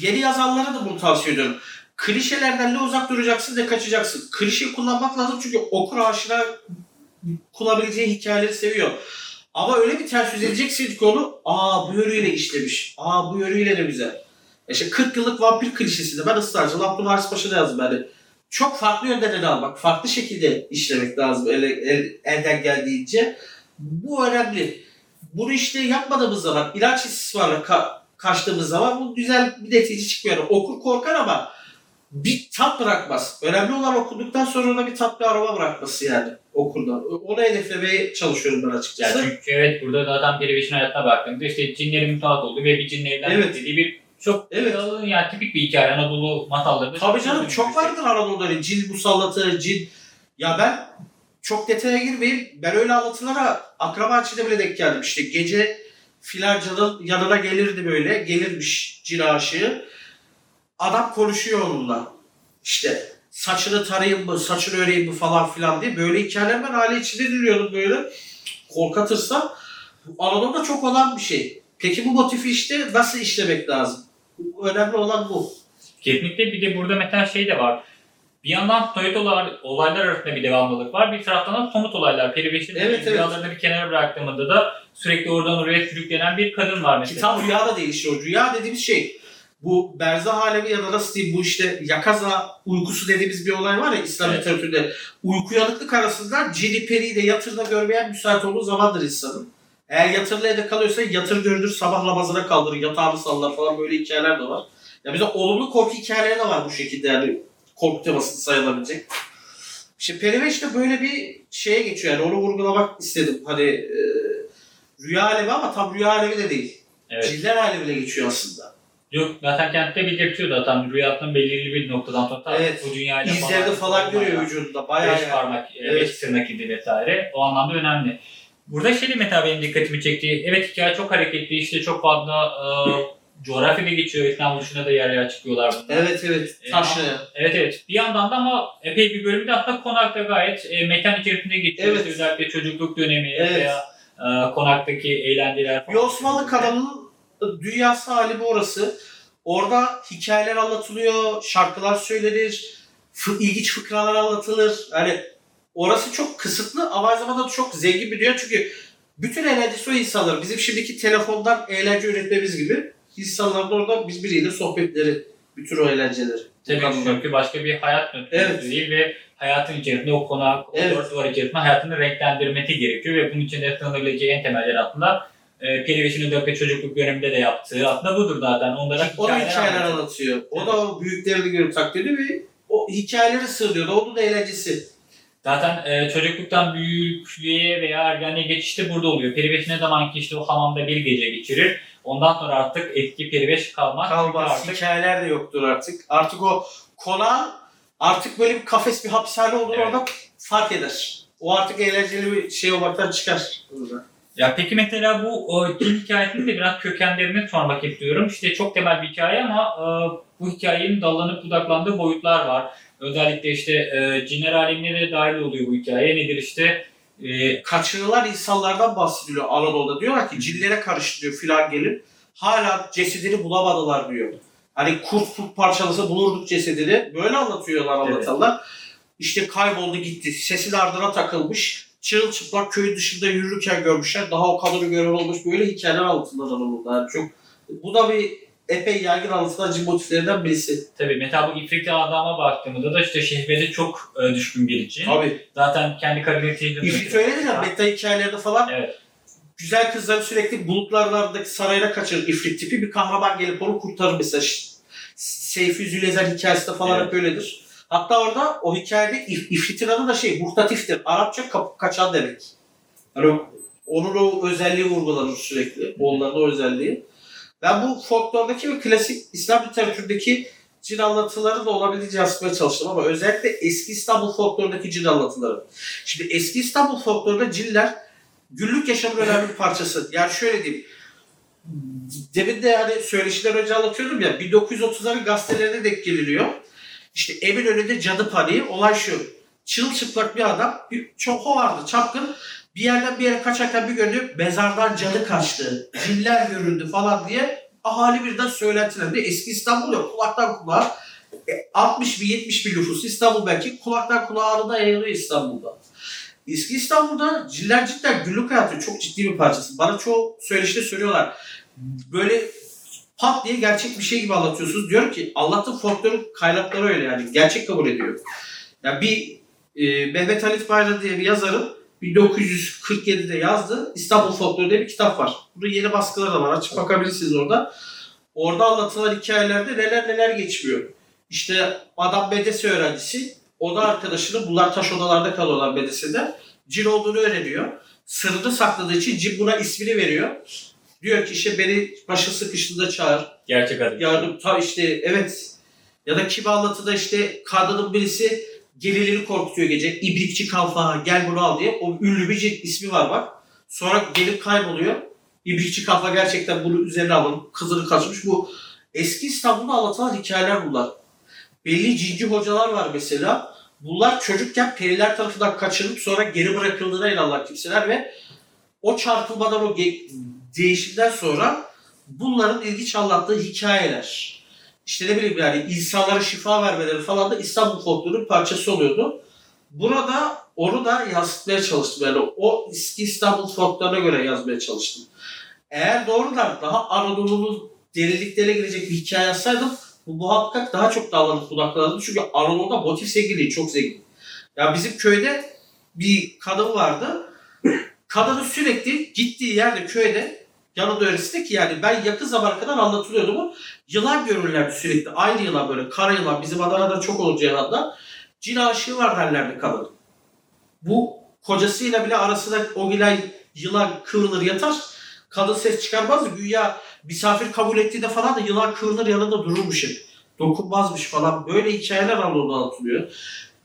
yeni yazanlara da bunu tavsiye ediyorum. Klişelerden ne uzak duracaksın ne kaçacaksın. Klişe kullanmak lazım çünkü okur aşina kullanabileceği hikayeleri seviyor. Ama öyle bir ters yüz edeceksin ki onu aa bu yönüyle işlemiş. Aa bu yönüyle de güzel. E İşte 40 yıllık vampir klişesinde ben ısrarcı Abdullah Haris Paşa'da yazdım yani. Çok farklı yönden ele almak, farklı şekilde işlemek lazım ele, el- elden geldiğince. Bu önemli. Bunu işte yapmadığımız zaman, ilaç istismarla ka- kaçtığımız zaman bu güzel bir netice çıkmıyor. Okur korkar ama bir tat bırakmaz. Önemli olan okuduktan sonra da bir tat bir aroma bırakması yani okurdan. Onu hedeflemeye çalışıyorum ben yani açıkçası. çünkü evet burada zaten Periviş'in hayatına baktığımda işte cinlerin mutat olduğu ve bir cinle evlenmek Evet. dediği bir çok Evet. yani tipik bir hikaye Anadolu masallarında. Tabii canım çok bir şey. vardır Anadolu'da cin musallatı, cin. Ya ben çok detaya girmeyeyim. Ben öyle anlatılara akraba içinde bile denk geldim. İşte gece filancanın yanına gelirdi böyle. Gelirmiş cin aşığı. Adam konuşuyor onunla. İşte saçını tarayayım mı, saçını öreyim mi falan filan diye. Böyle hikayeler ben aile içinde dinliyordum böyle. Korkatırsa. Anadolu'da çok olan bir şey. Peki bu motifi işte nasıl işlemek lazım? Önemli olan bu. Kesinlikle bir de burada mesela şey de var. Bir yandan soyut olaylar, olaylar arasında bir devamlılık var. Bir taraftan da somut olaylar. Peribeş'in Evet, evet. rüyalarını bir kenara bıraktığımızda da sürekli oradan oraya sürüklenen bir kadın var mesela. Kitap rüya da değişiyor. Rüya dediğimiz şey bu berzah alemi ya da nasıl diyeyim bu işte yakaza uykusu dediğimiz bir olay var ya İslam Evet. literatüründe. Uyku uyanıklık arasında cini periyi de yatırda görmeyen müsait olduğu zamandır insanın. Eğer yatırlı evde kalıyorsa yatır görünür sabah namazına kaldırır yatağını sallar falan böyle hikayeler de var. Ya bize olumlu korku hikayeleri de var bu şekilde yani korku temasını sayılabilecek. İşte Periveş de böyle bir şeye geçiyor yani onu vurgulamak istedim. Hani e, rüya alemi ama tam rüya alemi de değil. Evet. Ciller alemine geçiyor aslında. Yok zaten kentte belirtiyor zaten rüyasının belirli bir noktadan sonra Evet. bu dünyayla İzlerini falan görüyor vücudunda. Bayağı Beş yani. parmak, e, Evet. beş tırnak izi vesaire. O anlamda önemli. Burada şey de mesela benim dikkatimi çekti. Evet hikaye çok hareketli. işte çok fazla e, coğrafyada geçiyor. Vietnam buluşuna da yer yer çıkıyorlar bunlar. Evet evet. E, Taşlı. Evet evet. Bir yandan da ama epey bir bölümde aslında konakta gayet e, mekan içerisinde geçiyor. Evet. Özellikle çocukluk dönemi Evet. veya e, konaktaki eğlenceler falan. Bir Osmanlı kadının dünyası hali bu orası. Orada hikayeler anlatılıyor, şarkılar söylenir, ilginç fıkralar anlatılır. Yani orası çok kısıtlı ama aynı zamanda çok zengin bir dünya çünkü bütün eğlencesi o insanlar. Bizim şimdiki telefondan eğlence üretmemiz gibi insanların orada biz biriyle sohbetleri, bütün o eğlenceleri. Tabii çünkü başka bir hayat Evet. değil ve hayatın içerisinde o konak, o Evet. dört duvar içerisinde hayatını renklendirmesi gerekiyor ve bunun için de sığınabileceği en temeller aslında e, Periveş'in özellikle çocukluk döneminde de yaptığı aslında budur zaten. Onlara O da hikayeler anlatıyor. anlatıyor. O da o büyüklerini görüp taklit ediyor ve o hikayeleri sığınıyor. Onun da eğlencesi. Zaten e, çocukluktan büyüklüğe veya ergenliğe geçişte burada oluyor. Periveş ne zaman ki işte o hamamda bir gece geçirir. Ondan sonra artık eski Periveş kalmaz. Çünkü Kalmaz. artık Hikayeler de yoktur artık. Artık o konağın artık böyle bir kafes bir hapishane olur Evet. orada fark eder. O artık eğlenceli bir şey olmaktan çıkar. Burada. Ya peki mesela bu o, cin hikayesinin de biraz kökenlerini sormak istiyorum. İşte çok temel bir hikaye ama e, bu hikayenin dallanıp budaklandığı boyutlar var. Özellikle işte e, cinler alemine de dahil oluyor bu hikaye. Nedir işte e, Kaçırılan insanlardan bahsediliyor Anadolu'da. Diyorlar ki cillere karıştırıyor filan gelip hala cesedini bulamadılar diyor. Hani kurt kurt parçalasa bulurduk cesedini. Böyle anlatıyorlar Evet. anlatanlar. İşte kayboldu gitti. Sesin ardına takılmış. Çırılçıplak köyün dışında yürürken görmüşler. Daha o kadını gören olmuş. Böyle hikayeler anlatılır Anadolu'da. Yani çok, bu da bir epey yaygın anlatılan motiflerinden birisi. tabii mesela bu İfriti adama baktığımızda da işte şehvete çok e, düşkün bir cin. Tabii. Zaten kendi karakteriyle İfrit öyledir ya. Meta hikayelerde falan. Evet. Güzel kızları sürekli bulutlarlardaki sarayına kaçırır ifrit tipi. Bir kahraman gelip onu kurtarır mesela. Seyfi Zülezer hikayesinde falan Evet. hep öyledir. Hatta orada o hikayede if- ifritin adı da şey muhtatiftir. Arapça kapı kaçan demek. O- onun o özelliği vurgulanır sürekli. Onların o özelliği. Ben bu folklordaki ve klasik İslam literatüründeki cin anlatıları da olabildiğince yansıtmaya çalıştım ama özellikle eski İstanbul folklorundaki cin anlatıları. Şimdi eski İstanbul folklorunda cinler günlük yaşamın önemli bir parçası. Yani şöyle diyeyim. Demin de yani söyleşiler önce anlatıyordum ya 1930'ların gazetelerine denk geliniyor. İşte evin önünde cadı paniği. Olay şu. Çırılçıplak bir adam. Bir, çok vardı çapkın. Bir yerden bir yere kaçarken bir gördü. Mezardan cadı kaçtı. Cinler göründü falan diye. Ahali birden söylentiler. Bir de eski İstanbul yok. Kulaktan kulağa. E, 60 bin 70 bin nüfus İstanbul belki. Kulaktan kulağa anında yayılıyor İstanbul'da. Eski İstanbul'da ciller cidden günlük hayatın çok ciddi bir parçası. Bana çoğu söyleşte söylüyorlar. Böyle pat diye gerçek bir şey gibi anlatıyorsunuz. Diyorum ki Allah'tan folklorun kaynakları öyle yani. Gerçek kabul ediyor. Yani bir e, Mehmet Halit Bayram diye bir yazarın 1947'de yazdığı İstanbul Folkloru diye bir kitap var. Burada yeni baskıları da var. Açıp bakabilirsiniz orada. Orada anlatılan hikayelerde neler neler geçmiyor. İşte adam medrese öğrencisi. Oda arkadaşını bunlar taş odalarda kalıyorlar medresede. Cin olduğunu öğreniyor. Sırrını sakladığı için cin buna ismini veriyor. Diyor ki işte beni başı sıkıştığında çağır. Gerçek adı. Yardım ta işte evet. Ya da kimi anlatıda işte kadının birisi gelirleri korkutuyor gece. İbrikçi kalfa gel bunu al diye. O ünlü bir ismi var bak. Sonra gelip kayboluyor. İbrikçi kalfa gerçekten bunu üzerine alın. Kızını kaçmış. Bu eski İstanbul'da anlatılan hikayeler bunlar. Belli cinci hocalar var mesela. Bunlar çocukken periler tarafından kaçırılıp sonra geri bırakıldığına inanırlar kimseler ve o çarpılmadan o ge- değişimden sonra bunların ilginç anlattığı hikayeler. İşte ne bileyim yani insanlara şifa vermeleri falan da İstanbul folklorunun parçası oluyordu. Burada onu da yansıtmaya çalıştım. Yani o eski İstanbul folkloruna göre yazmaya çalıştım. Eğer doğrudan daha Anadolu'nun derinliklerine girecek bir hikaye yazsaydım bu muhakkak daha çok dallanıp budaklanırdı. Çünkü Anadolu'da motif zenginliği çok zengin. Ya bizim köyde bir kadın vardı. Kadının sürekli gittiği yerde köyde yanında öylesi ki yani ben yakın zamana kadar anlatılıyordu bu. Yılan görürlerdi sürekli. Aynı yılan böyle kara yılan. Bizim Adana'da çok olur Ceyhan'da. Cin aşığı var derlerdi kadın. Bu kocasıyla bile arasında o gelen yılan kıvrılır yatar. kadın ses çıkarmaz güya misafir kabul ettiğinde falan da yılan kıvırır yanında dururmuş hep. Dokunmazmış falan. Böyle hikayeler anlatılıyor.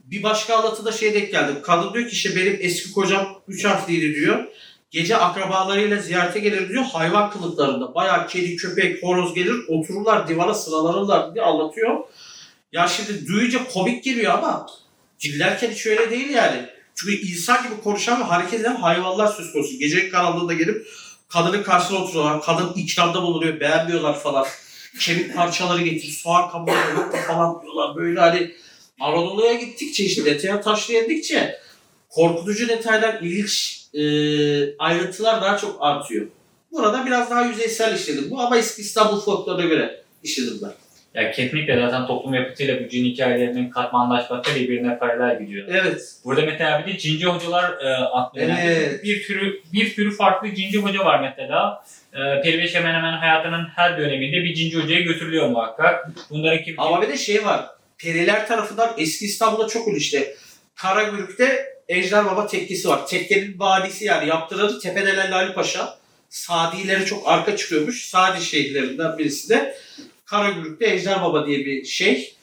Bir başka anlatıda şey denk geldim. Kadın diyor ki işte benim eski kocam üç harfliydi diyor. Gece akrabalarıyla ziyarete gelir diyor. Hayvan kılıklarında. Bayağı kedi, köpek, horoz gelir. Otururlar divana sıralanırlar diye anlatıyor. Ya şimdi duyunca komik geliyor ama dillerken hiç öyle değil yani. Çünkü insan gibi konuşan ve hareket eden hayvanlar söz konusu. Gece karanlığında gelip kadının karşısına oturuyorlar. Kadın ikramda bulunuyor. Beğenmiyorlar falan. Kemik parçaları getir, soğan kabuğu falan diyorlar. Böyle hani Anadolu'ya gittikçe işte detaya taşlayabildikçe korkutucu detaylar, ilginç e, ayrıntılar daha çok artıyor. Burada biraz daha yüzeysel işledim bu ama eski İstanbul folkloruna göre işledim ben. Ya kesinlikle zaten toplum yapıtıyla bu cin hikayelerinin katmanlaşması birbirine paralel gidiyor. Evet. Burada mesela bir de cinci hocalar e, geldi. Evet. Bir sürü bir sürü farklı cinci hoca var mesela. E, Periveş hemen hemen hayatının her döneminde bir cinci hocaya götürülüyor muhakkak. Bunların kim? Ama bir de şey var. Periler tarafından eski İstanbul'da çok ünlü işte. Karagümrük'te Ejder Baba tekkesi var. Tekkenin vadisi yani yaptıranı Tepedelen Lali Paşa. Sadileri çok arka çıkıyormuş. Sadi şeyhlerinden birisi de Karagümrük'te Ejder Baba diye bir şey.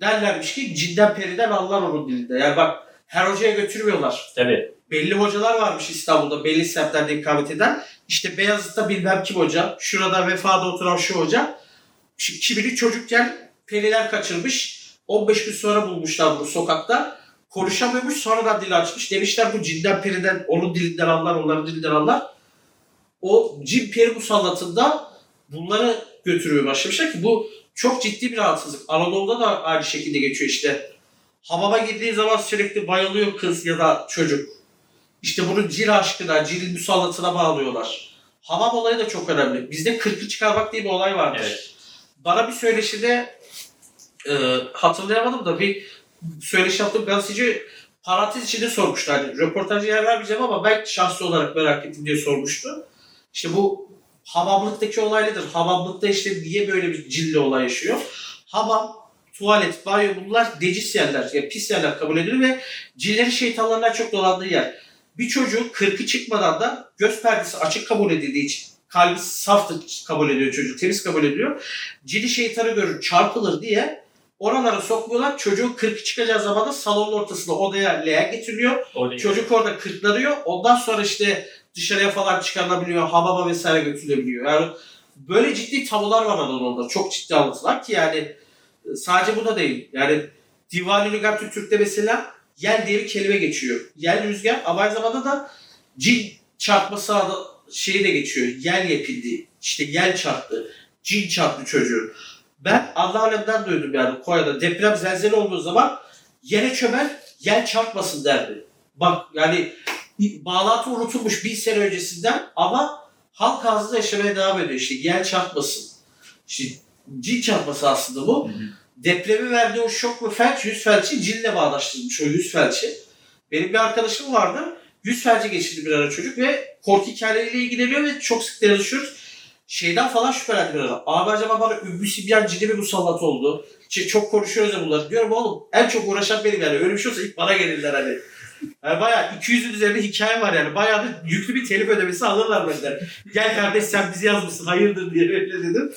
Derlermiş ki cinden periden anlar onun dilinde. Yani bak her hocaya götürmüyorlar. Tabii. Belli hocalar varmış İstanbul'da belli semtlerde ikamet eden. İşte Beyazıt'ta bilmem kim hoca, şurada vefada oturan şu hoca. Şimdi kimini çocukken periler kaçırmış. 15 gün sonra bulmuşlar bunu sokakta. Konuşamıyormuş sonradan dili açmış. Demişler bu cinden periden onun dilinden anlar, onların dilinden anlar. O cin peri musallatında bunları götürüyor başlamışlar ki bu çok ciddi bir rahatsızlık. Anadolu'da da aynı şekilde geçiyor işte. Hamama girdiği zaman sürekli bayılıyor kız ya da çocuk. İşte bunu cin aşkına, cinin musallatına bağlıyorlar. Hamam olayı da çok önemli. Bizde kırkı çıkarmak diye bir olay vardır. Evet. Bana bir söyleşide e, hatırlayamadım da bir söyleşi yaptığım gazeteci parantez içinde sormuştu. Hani röportajı yer vermeyeceğim ama ben şahsi olarak merak ettim diye sormuştu. İşte bu hamamlıktaki olaylıdır. Hamamlıkta işte niye böyle bir cilli olay yaşıyor? Hamam, tuvalet, banyo bunlar decis yerler. Yani pis yerler kabul edilir ve cinlerin şeytanlarından çok dolandığı yer. Bir çocuğun kırkı çıkmadan da göz perdesi açık kabul edildiği için kalbi saftır kabul ediyor çocuk, temiz kabul ediyor. Cini şeytanı görür, çarpılır diye oralara sokmuyorlar. Çocuğun kırkı çıkacağı zaman da salonun ortasında odaya leğen getiriliyor. Çocuk orada kırklanıyor. Ondan sonra işte dışarıya falan çıkarılabiliyor, hamama vesaire götürülebiliyor. Yani böyle ciddi tabular var Anadolu'da. Çok ciddi anlatılar ki yani e, sadece bu da değil. Yani Divani Lügatü Türk'te mesela yel diye bir kelime geçiyor. Yel rüzgar ama aynı zamanda da cin çarpması adı şeyi de geçiyor. Yel yepildi. İşte yel çarptı. Cin çarptı çocuğu. Ben Allah alemden duydum yani Konya'da deprem zelzele olduğu zaman yere çömel yel çarpmasın derdi. Bak yani bağlantı unutulmuş bin sene öncesinden ama halk ağzında yaşamaya devam ediyor. İşte yel çarpmasın. İşte cin çarpması aslında bu. Hı hı. Depremi verdiği o şok ve felç yüz felçi cinle bağdaştırmış o yüz felçi. Benim bir arkadaşım vardı. Yüz felci geçirdi bir ara çocuk ve korku hikayeleriyle ilgileniyor ve çok sık yazışıyoruz. Şeyden falan şüphelendi bir ara. Abi acaba bana Ümmü Sibyan cini mi musallat oldu? İşte çok konuşuyoruz ya bunları. Diyorum oğlum en çok uğraşan benim yani. Öyle bir şey olsa ilk bana gelirler hani. Yani bayağı 200'ün üzerinde hikaye var yani. Bayağı da yüklü bir telif ödemesi alırlar benden. Gel kardeş sen bizi yazmışsın hayırdır diye öyle dedim.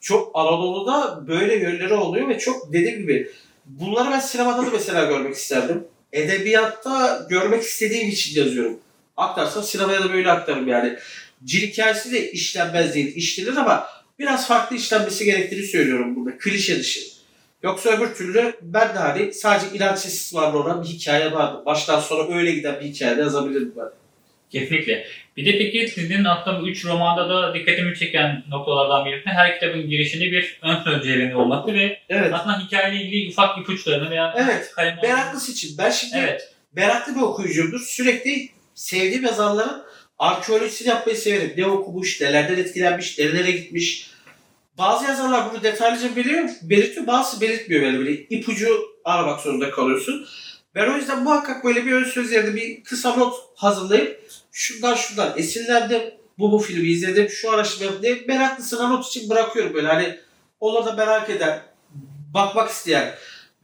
Çok Anadolu'da böyle yönleri oluyor ve çok dediğim gibi bunları ben sinemada da mesela görmek isterdim. Edebiyatta görmek istediğim için yazıyorum. Aktarsam sinemaya da böyle aktarım yani. Hikayesi de işlenmez değil, işlenir ama biraz farklı işlenmesi gerektiğini söylüyorum burada. Klişe dışı. Yoksa öbür türlü ben de hani sadece inanç var olan bir hikaye vardı. Baştan sona öyle giden bir hikaye yazabilirim ben. Kesinlikle. Bir de peki sizin aslında bu üç romanda da dikkatimi çeken noktalardan birisi her kitabın girişinde bir ön söz yerinde olması ve Evet. aslında hikayeyle ilgili ufak ipuçlarını veya Evet. Meraklısı için. Ben şimdi Evet. meraklı bir okuyucumdur. Sürekli sevdiğim yazarların arkeolojisini yapmayı severim. Ne okumuş, nelerden etkilenmiş, nerelere gitmiş. Bazı yazarlar bunu detaylıca biliyor, belirtiyor, bazısı belirtmiyor böyle böyle. ipucu aramak zorunda kalıyorsun. Ben o yüzden muhakkak böyle bir ön söz yerine bir kısa not hazırlayıp şundan şundan esinlendim, bu bu filmi izledim, şu araştırma yaptım diye meraklısına not için bırakıyorum böyle hani onlar da merak eden, bakmak isteyen,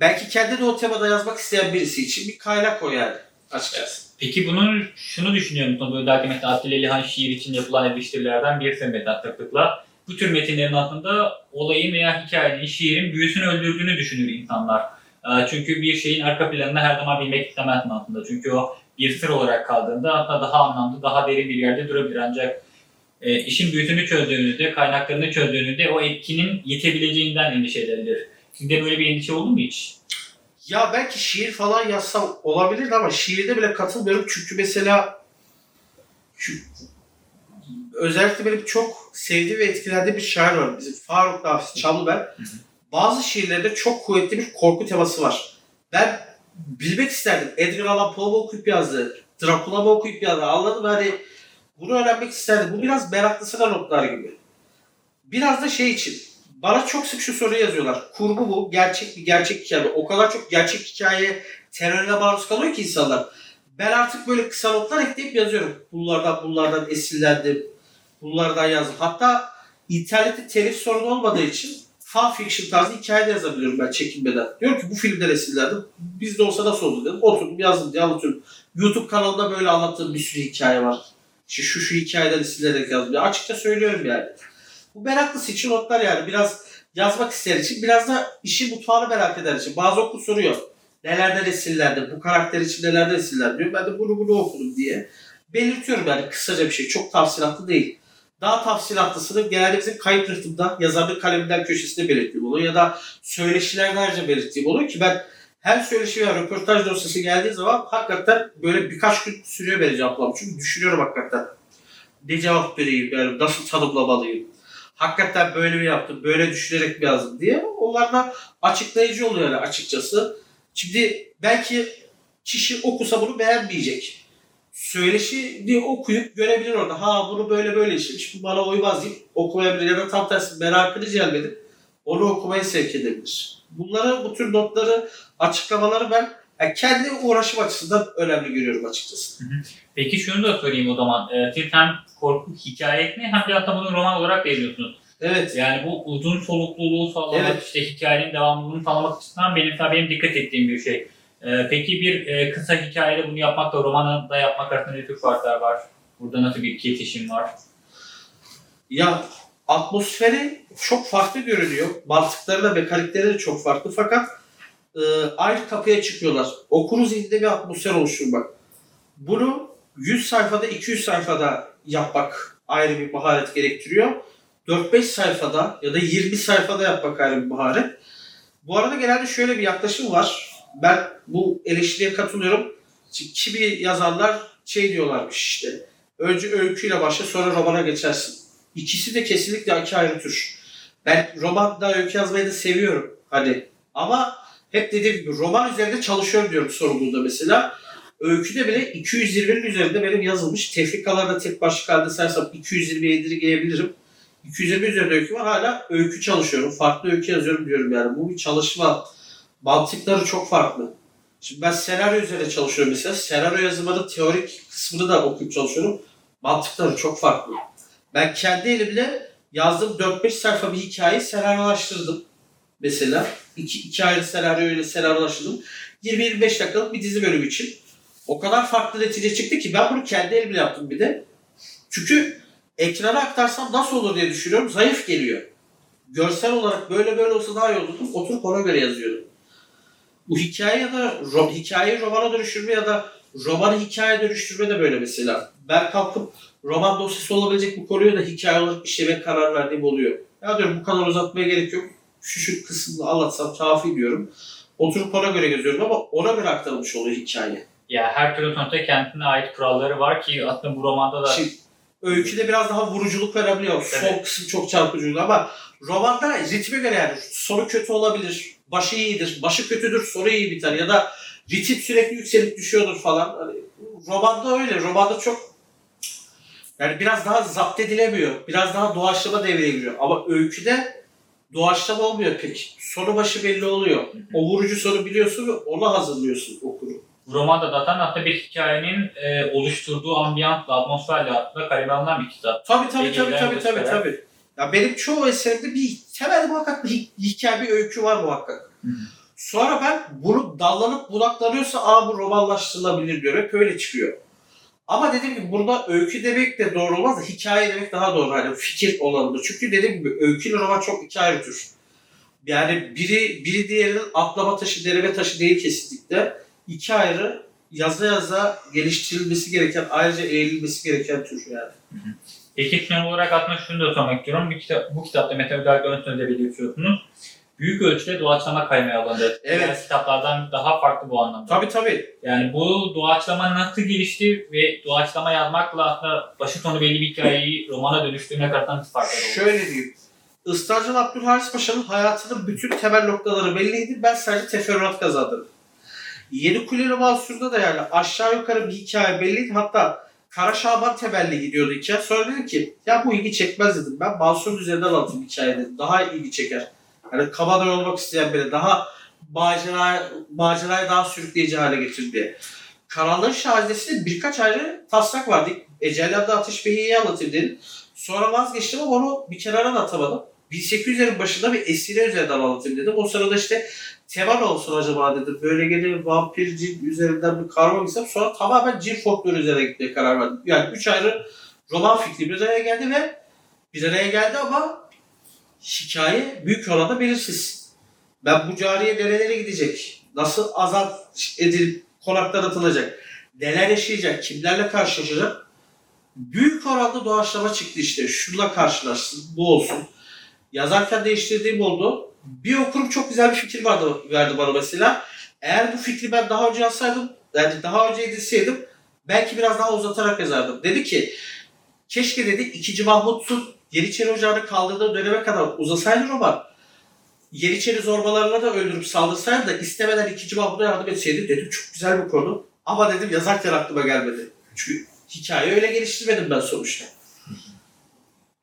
belki kendi de o temada yazmak isteyen birisi için bir kaynak o yani açıkçası. Peki bunun şunu düşünüyor musun? Böyle belki mesela Atilla İlhan şiir için yapılan eleştirilerden birisi Metat Taklık'la. Bu tür metinlerin altında olayın veya hikayenin, şiirin büyüsünü öldürdüğünü düşünür insanlar. Ee, Çünkü bir şeyin arka planını her zaman bilmek istemezsin aslında. Çünkü o bir sır olarak kaldığında hatta daha anlamlı, daha derin bir yerde durabilir. Ancak e, işin büyüsünü çözdüğünüzde, kaynaklarını çözdüğünüzde o etkinin yetebileceğinden endişe edilir. Sizde böyle bir endişe oldu mu hiç? Ya belki şiir falan yazsam olabilirdi ama şiirde bile katılmıyorum çünkü mesela şu, özellikle benim çok sevdiğim ve etkilendiğim bir şair var. Bizim Faruk Nafiz Çamlıbel. Bazı şiirlerinde çok kuvvetli bir korku teması var. Ben bilmek isterdim. Edgar Allan Poe okuyup yazdı? Dracula mı okuyup yazdı? Anladın mı? Hani bunu öğrenmek isterdim. Bu biraz meraklısına notlar gibi. Biraz da şey için. Bana çok sık şu soruyu yazıyorlar. Kurgu bu. Gerçek bir gerçek hikaye. O kadar çok gerçek hikaye terörüne maruz kalıyor ki insanlar. Ben artık böyle kısa notlar ekleyip yazıyorum. Bunlardan bunlardan esinlendim. Bunlardan yazdım. Hatta internette telif sorunu olmadığı için fan fiction tarzı hikaye de yazabiliyorum ben çekinmeden. Diyorum ki bu filmden esinlendim. Bizde olsa nasıl olur dedim. Oturdum yazdım diye anlatıyorum. YouTube kanalında böyle anlattığım bir sürü hikaye var. İşte şu şu hikayeden esinlenerek yazdım. Ya açıkça söylüyorum yani. Bu meraklısı için notlar yani. Biraz yazmak isteyen için, biraz da işin mutfağını merak eden için. Bazı okul soruyor. Nelerden esinlendi, bu karakter için nelerden esinlendi diyor. Ben de bunu bunu okudum diye. Belirtiyorum yani kısaca bir şey. Çok tafsilatlı değil. Daha tafsilatlısını genelde bizim kayıp rıhtımda yazarlık kaleminden köşesinde belirttiğim oluyor. Ya da söyleşilerden belirttiğim oluyor ki ben her söyleşi veya röportaj dosyası geldiği zaman hakikaten böyle birkaç gün sürüyor beni cevaplamam. Çünkü düşünüyorum hakikaten. Ne cevap vereyim yani nasıl tanımlamalıyım. Hakikaten böyle mi yaptım, böyle düşünerek mi yazdım diye. Onlar da açıklayıcı oluyor yani açıkçası. Şimdi belki kişi okusa bunu beğenmeyecek. Söyleşi okuyup görebilir orada. Ha bunu böyle böyle işlemiş, bu bana uymaz deyip okumayabilir. Ya da tam tersi merakını celbedip onu okumaya sevk edebilir. Bunları, bu tür notları, açıklamaları ben yani kendi uğraşım açısından önemli görüyorum açıkçası. Peki şunu da sorayım o zaman. Ee, siz hem korku hikayesini hem de hatta bunu roman olarak veriyorsunuz. Evet. Yani bu uzun solukluluğu sağlamak, Evet. işte hikayenin devamlılığını sağlamak açısından benim tabii benim dikkat ettiğim bir şey. Ee, peki bir e, kısa hikayede bunu yapmakla romanı da yapmak arasında ne tür farklar var? Burada nasıl bir kesişim var? Ya atmosferi çok farklı görünüyor. Mantıkları da mekanikleri de çok farklı fakat e, aynı kapıya çıkıyorlar. Okurun zihninde bir atmosfer oluşturmak. Bunu 100 sayfada 200 sayfada yapmak ayrı bir maharet gerektiriyor. 4-5 sayfada ya da 20 sayfada yapmak ayrı bir maharet. Bu arada genelde şöyle bir yaklaşım var. Ben bu eleştiriye katılıyorum. Kimi yazarlar şey diyorlarmış işte. Önce öyküyle başla sonra romana geçersin. İkisi de kesinlikle iki ayrı tür. Ben romanda öykü yazmayı da seviyorum. Hani ama hep dediğim gibi roman üzerinde çalışıyorum diyorum sorumluluğunda mesela. Öyküde bile 220'nin üzerinde benim yazılmış. Tefrikalarda tek başlık halde saysam 220'ye indirgeyebilirim. 220 üzerinde öykü var. Hala öykü çalışıyorum. Farklı öykü yazıyorum diyorum yani. Bu bir çalışma. Mantıkları çok farklı. Şimdi ben senaryo üzerine çalışıyorum mesela. Senaryo yazımının teorik kısmını da okuyup çalışıyorum. Mantıkları çok farklı. Ben kendi elimle yazdığım 4-5 sayfa bir hikayeyi senaryolaştırdım. Mesela iki, iki ayrı senaryoyla senaryolaştırdım. 20-25 dakikalık bir dizi bölümü için. O kadar farklı netice çıktı ki ben bunu kendi elimle yaptım bir de. Çünkü ekrana aktarsam nasıl olur diye düşünüyorum. Zayıf geliyor. Görsel olarak böyle böyle olsa daha iyi olurdu. Oturup ona göre yazıyordum. Bu hikaye ya da ro- hikayeyi romana dönüştürme ya da romanı hikaye dönüştürme de böyle mesela. Ben kalkıp roman dosyası olabilecek bu konuyu da hikaye olarak işlemeye karar verdiğim oluyor. Ya diyorum bu kadar uzatmaya gerek yok. Şu şu kısmını anlatsam kafi diyorum. Oturup ona göre yazıyorum ama ona göre aktarılmış oluyor hikaye. Ya her türlü sonuçta kendine ait kuralları var ki aslında bu romanda da Şimdi öyküde biraz daha vuruculuk verebiliyor. Son Evet. kısım çok çarpıcı ama romanda ritme göre yani sonu kötü olabilir. Başı iyidir. Başı kötüdür. Sonu iyi biter. Ya da ritim sürekli yükselip düşüyordur falan. Hani romanda öyle. Romanda çok yani biraz daha zapt edilemiyor. Biraz daha doğaçlama devreye giriyor. Ama öyküde doğaçlama olmuyor pek. Sonu başı belli oluyor. O vurucu sonu biliyorsun ve ona hazırlıyorsun okuru. bu romanda zaten aslında bir hikayenin e, oluşturduğu ambiyansla, atmosferle aslında kaleme bir kitap. Tabii tabii tabii tabii tabii tabii. Ya benim çoğu eserimde bir temel muhakkak bir hi- hikaye, bir öykü var muhakkak. Hı. Sonra ben bunu dallanıp budaklanıyorsa aa bu romanlaştırılabilir diyor. Hep öyle çıkıyor. Ama dediğim gibi burada öykü demek de doğru olmaz da hikaye demek daha doğru. Hani fikir olanıdır. Çünkü dediğim gibi öyküyle roman çok iki ayrı tür. Yani biri biri diğerinin atlama taşı, derime taşı değil kesinlikle. İki ayrı yaza yaza geliştirilmesi gereken, ayrıca eğilinmesi gereken tür yani. Peki son olarak aslında şunu da sormak istiyorum. Bu, kitap, bu kitapta metodolojik ön sözde belirtiyorsunuz. Büyük ölçüde doğaçlama kaymaya alındı. Evet. Diğer kitaplardan daha farklı bu anlamda. Tabii tabii. Yani bu doğaçlama nasıl gelişti ve doğaçlama yazmakla aslında başı sonu belli bir hikayeyi romana dönüştürmek arasında farklar oldu? Şöyle diyeyim. Istarcıl Abdülharis Paşa'nın hayatının bütün temel noktaları belliydi. Ben sadece teferruat kazandım. Yeni Kuleli Mansur'da da yani aşağı yukarı bir hikaye belliydi. Hatta Kara Şaban temelli gidiyordu hikaye. Sonra dedim ki ya bu ilgi çekmez dedim. Ben Mansur üzerinden anlatayım hikaye dedim. Daha ilgi çeker. Yani kabadayı olmak isteyen biri daha macera, macerayı daha sürükleyici hale getir diye. Karanlığın Şahidesi'nde birkaç ayrı taslak vardı. Ecelladı Ateş Bey'i anlatayım dedim. Sonra vazgeçtim ama onu bir kenara da atamadım. 1800'lerin başında bir esire üzerinden anlatayım dedim. O sırada işte tema ne olsun acaba dedim. Böyle gene vampir, cin üzerinden bir karma gitsem. Sonra tamamen cin folkloru üzerine gitmeye karar verdim. Yani üç ayrı roman fikri bir araya geldi ve bir araya geldi ama hikaye büyük oranda belirsiz. Ben bu cariye nerelere gidecek? Nasıl azat edilip konaktan atılacak? Neler yaşayacak? Kimlerle karşılaşacak? Büyük oranda doğaçlama çıktı işte. Şunla karşılaşsın, bu olsun. Yazarken değiştirdiğim oldu. Bir okurum çok güzel bir fikir vardı, verdi bana mesela. Eğer bu fikri ben daha önce yazsaydım, yani daha önce edilseydim belki biraz daha uzatarak yazardım. Dedi ki keşke dedi 2. Mahmut'un Yeniçeri Ocağı'nı kaldırdığı döneme kadar uzasaydı roman. Yeniçeri zorbalarına da öldürüp saldırsaydı da istemeden 2. Mahmut'a yardım etseydi dedim çok güzel bir konu. Ama dedim yazarken aklıma gelmedi. Çünkü hikaye öyle geliştirmedim ben sonuçta.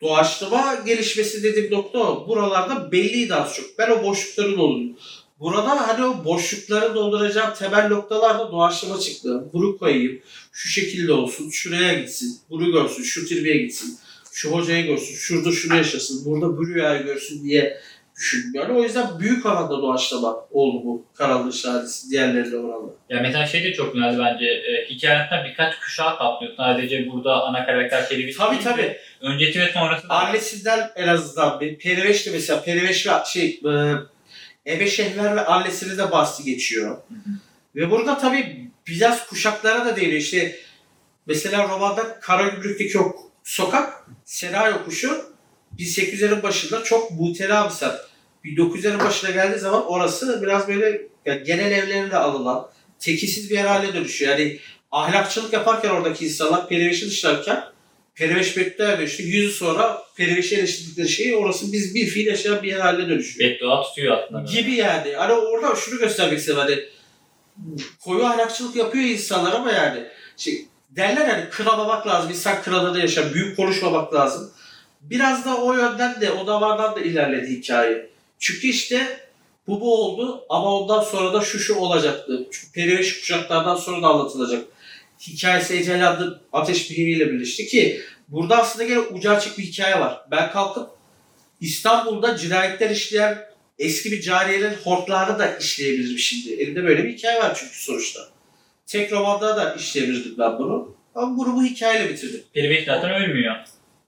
Doğaçlama gelişmesi dediğim nokta o. Buralarda belliydi az çok. Ben o boşlukları doldurdum. Burada hani o boşlukları dolduracağım temel noktalarda doğaçlama çıktı. Bunu koyayım, şu şekilde olsun, şuraya gitsin, bunu görsün, şu tirbiye gitsin, şu hocayı görsün, şurada şunu yaşasın, burada bu rüyayı görsün diye düşündüm. Yani o yüzden büyük oranda doğaçlama oldu bu Karanlık Şahadesi diğerleriyle oranla. Ya mesela şey de çok güzeldi bence. E, hikayenin birkaç kuşağı kaplıyor. Sadece burada ana karakter Çelebi Tabii tabii. Öncesi ve sonrası. Annesinden en azından bir Periveş de mesela Periveş ve şey e, Ebeşehler ve annesini de bahsi geçiyor. Ve burada tabii biraz kuşaklara da değiniyor. İşte mesela romanda Karagümrük'teki o sokak Sena yokuşu 1800'lerin başında çok muhtela bir semt. 1900'lerin başına geldiği zaman orası biraz böyle yani genel evlerinde alınan tekisiz bir yer haline dönüşüyor. Yani ahlakçılık yaparken oradaki insanlar periveşi dışlarken periveş beddua işte yüzü sonra periveşi eleştirdikleri şeyi orası biz bir fiil yaşayan bir yer haline dönüşüyor. Beddua tutuyor aslında. Gibi yani. Hani orada şunu göstermek istedim hani koyu ahlakçılık yapıyor insanlar ama yani şey, derler hani kıramamak lazım. İnsan kralında yaşar. Büyük konuşmamak lazım. Biraz da o yönden de o damardan da ilerledi hikaye. Çünkü işte bu bu oldu ama ondan sonra da şu şu olacaktı. Çünkü periveş kuşaklardan sonra da anlatılacak. Hikayesi Ecelan'ın Ateş ile birleşti ki burada aslında gene ucu açık bir hikaye var. Ben kalkıp İstanbul'da cinayetler işleyen eski bir cariyenin hortlarını da işleyebilirim şimdi. Elimde böyle bir hikaye var çünkü sonuçta. Tek romanda da işleyebilirdim ben bunu. Ama bunu bu hikayeyle bitirdim. Periveş zaten ölmüyor.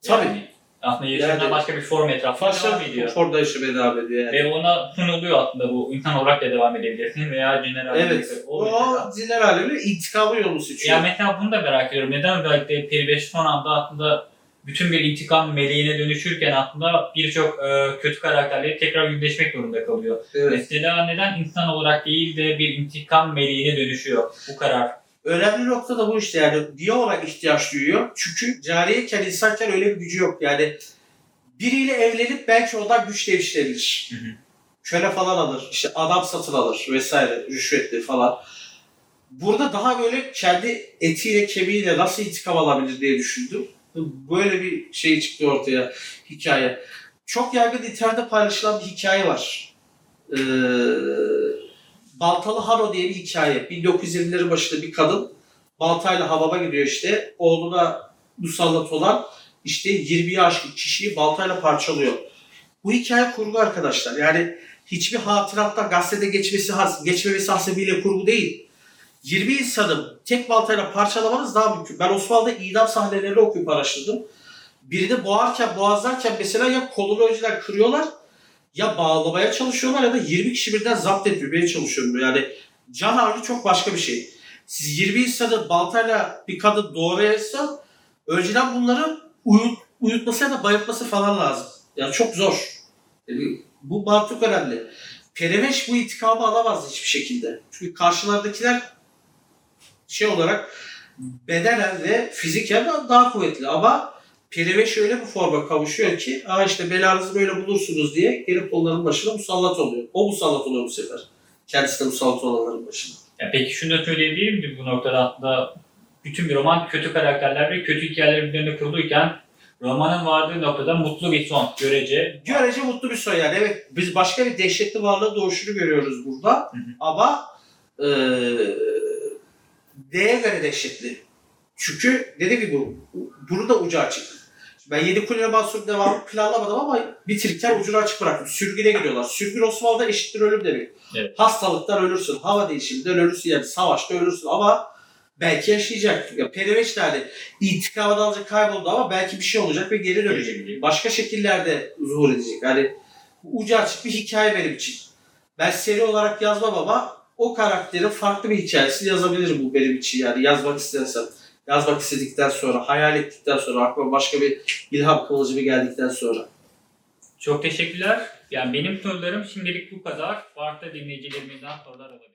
Tabii. Yani aslında yaşamdan Yani- başka bir form etrafında devam ediyor. Ford'da yaşamaya devam ediyor yani. Ve ona sunuluyor aslında bu insan olarak da devam edebilirsin veya cinler Evet. O, o zinler alemine intikamı yolunu seçiyor. Ya mesela bunu da merak ediyorum. Neden özellikle Periveş son anda aslında bütün bir intikam meleğine dönüşürken aslında birçok e, kötü karakterleri tekrar yüzleşmek zorunda kalıyor. evet. Mesela neden insan olarak değil de bir intikam meleğine dönüşüyor bu karar? Önemli nokta da bu işte yani. Niye ona ihtiyaç duyuyor? Çünkü cariyeyken insanken öyle bir gücü yok. Yani biriyle evlenip belki ondan güç devşirebilir. Hı hı. Köle falan alır. işte adam satın alır vesaire. Rüşvetli falan. Burada daha böyle kendi etiyle kemiğiyle nasıl intikam alabilir diye düşündüm. Böyle bir şey çıktı ortaya hikaye. Çok yaygın internette paylaşılan bir hikaye var. Ee, Baltalı Haro diye bir hikaye. 1920'lerin başında bir kadın baltayla hamama gidiyor işte. Oğluna musallat olan işte 20'yi aşkın kişiyi baltayla parçalıyor. Bu hikaye kurgu arkadaşlar. Yani hiçbir hatıratta gazetede geçmesi, geçmemesi hasebiyle kurgu değil. 20 insanı tek baltayla parçalamanız daha mümkün. Ben Osmanlı'da idam sahnelerini okuyup araştırdım. Birini boğarken, boğazlarken mesela ya kolunu önceden kırıyorlar ya bağlamaya çalışıyorlar ya da 20 kişi birden zapt etmeye çalışıyorlar. Yani can havli çok başka bir şey. Siz 20 insanı baltayla bir kadın doğrayırsa önceden bunları uyut, uyutması ya da bayıltması falan lazım. Yani çok zor. Yani bu mantık önemli. Pereveş bu intikamı alamaz hiçbir şekilde. Çünkü karşılardakiler şey olarak bedenen ve fiziken daha kuvvetli ama Periveş öyle bir forma kavuşuyor ki Aa işte belanızı böyle bulursunuz diye gelip onların başına musallat oluyor. O musallat oluyor bu sefer. Kendisi de musallat olanların başına. Ya peki şunu da söyleyebilir miyim bu noktada aslında bütün bir roman kötü karakterler ve kötü hikayeler üzerine kuruluyken romanın vardığı noktada mutlu bir son görece. Görece mutlu bir son yani. Evet biz başka bir dehşetli varlığın doğuşunu görüyoruz burada. Hı hı. Ama e, D'ye göre dehşetli. Çünkü dediğim gibi bu, bunu da ucu açık. Ben Yedi Kuleli Mansur devamı planlamadım ama bitirirken ucunu açık bıraktım. Sürgüne gidiyorlar. Sürgün Osmanlı'da eşittir ölüm demek. Evet. Hastalıktan ölürsün, hava değişiminden ölürsün yani savaşta ölürsün ama belki yaşayacak. Ya Periveş de hani intikamını alacak kayboldu ama belki bir şey olacak ve geri dönecek. Başka şekillerde zuhur edecek. Yani ucu açık bir hikaye benim için. Ben seri olarak yazmam ama o karakterin farklı bir hikayesini yazabilirim bu benim için yani yazmak istersem. Yazmak istedikten sonra, hayal ettikten sonra, aklıma başka bir ilham kıvılcımı geldikten sonra. Çok teşekkürler. Yani benim sorularım şimdilik bu kadar. Farklı dinleyicilerimizden sorular alabilirim.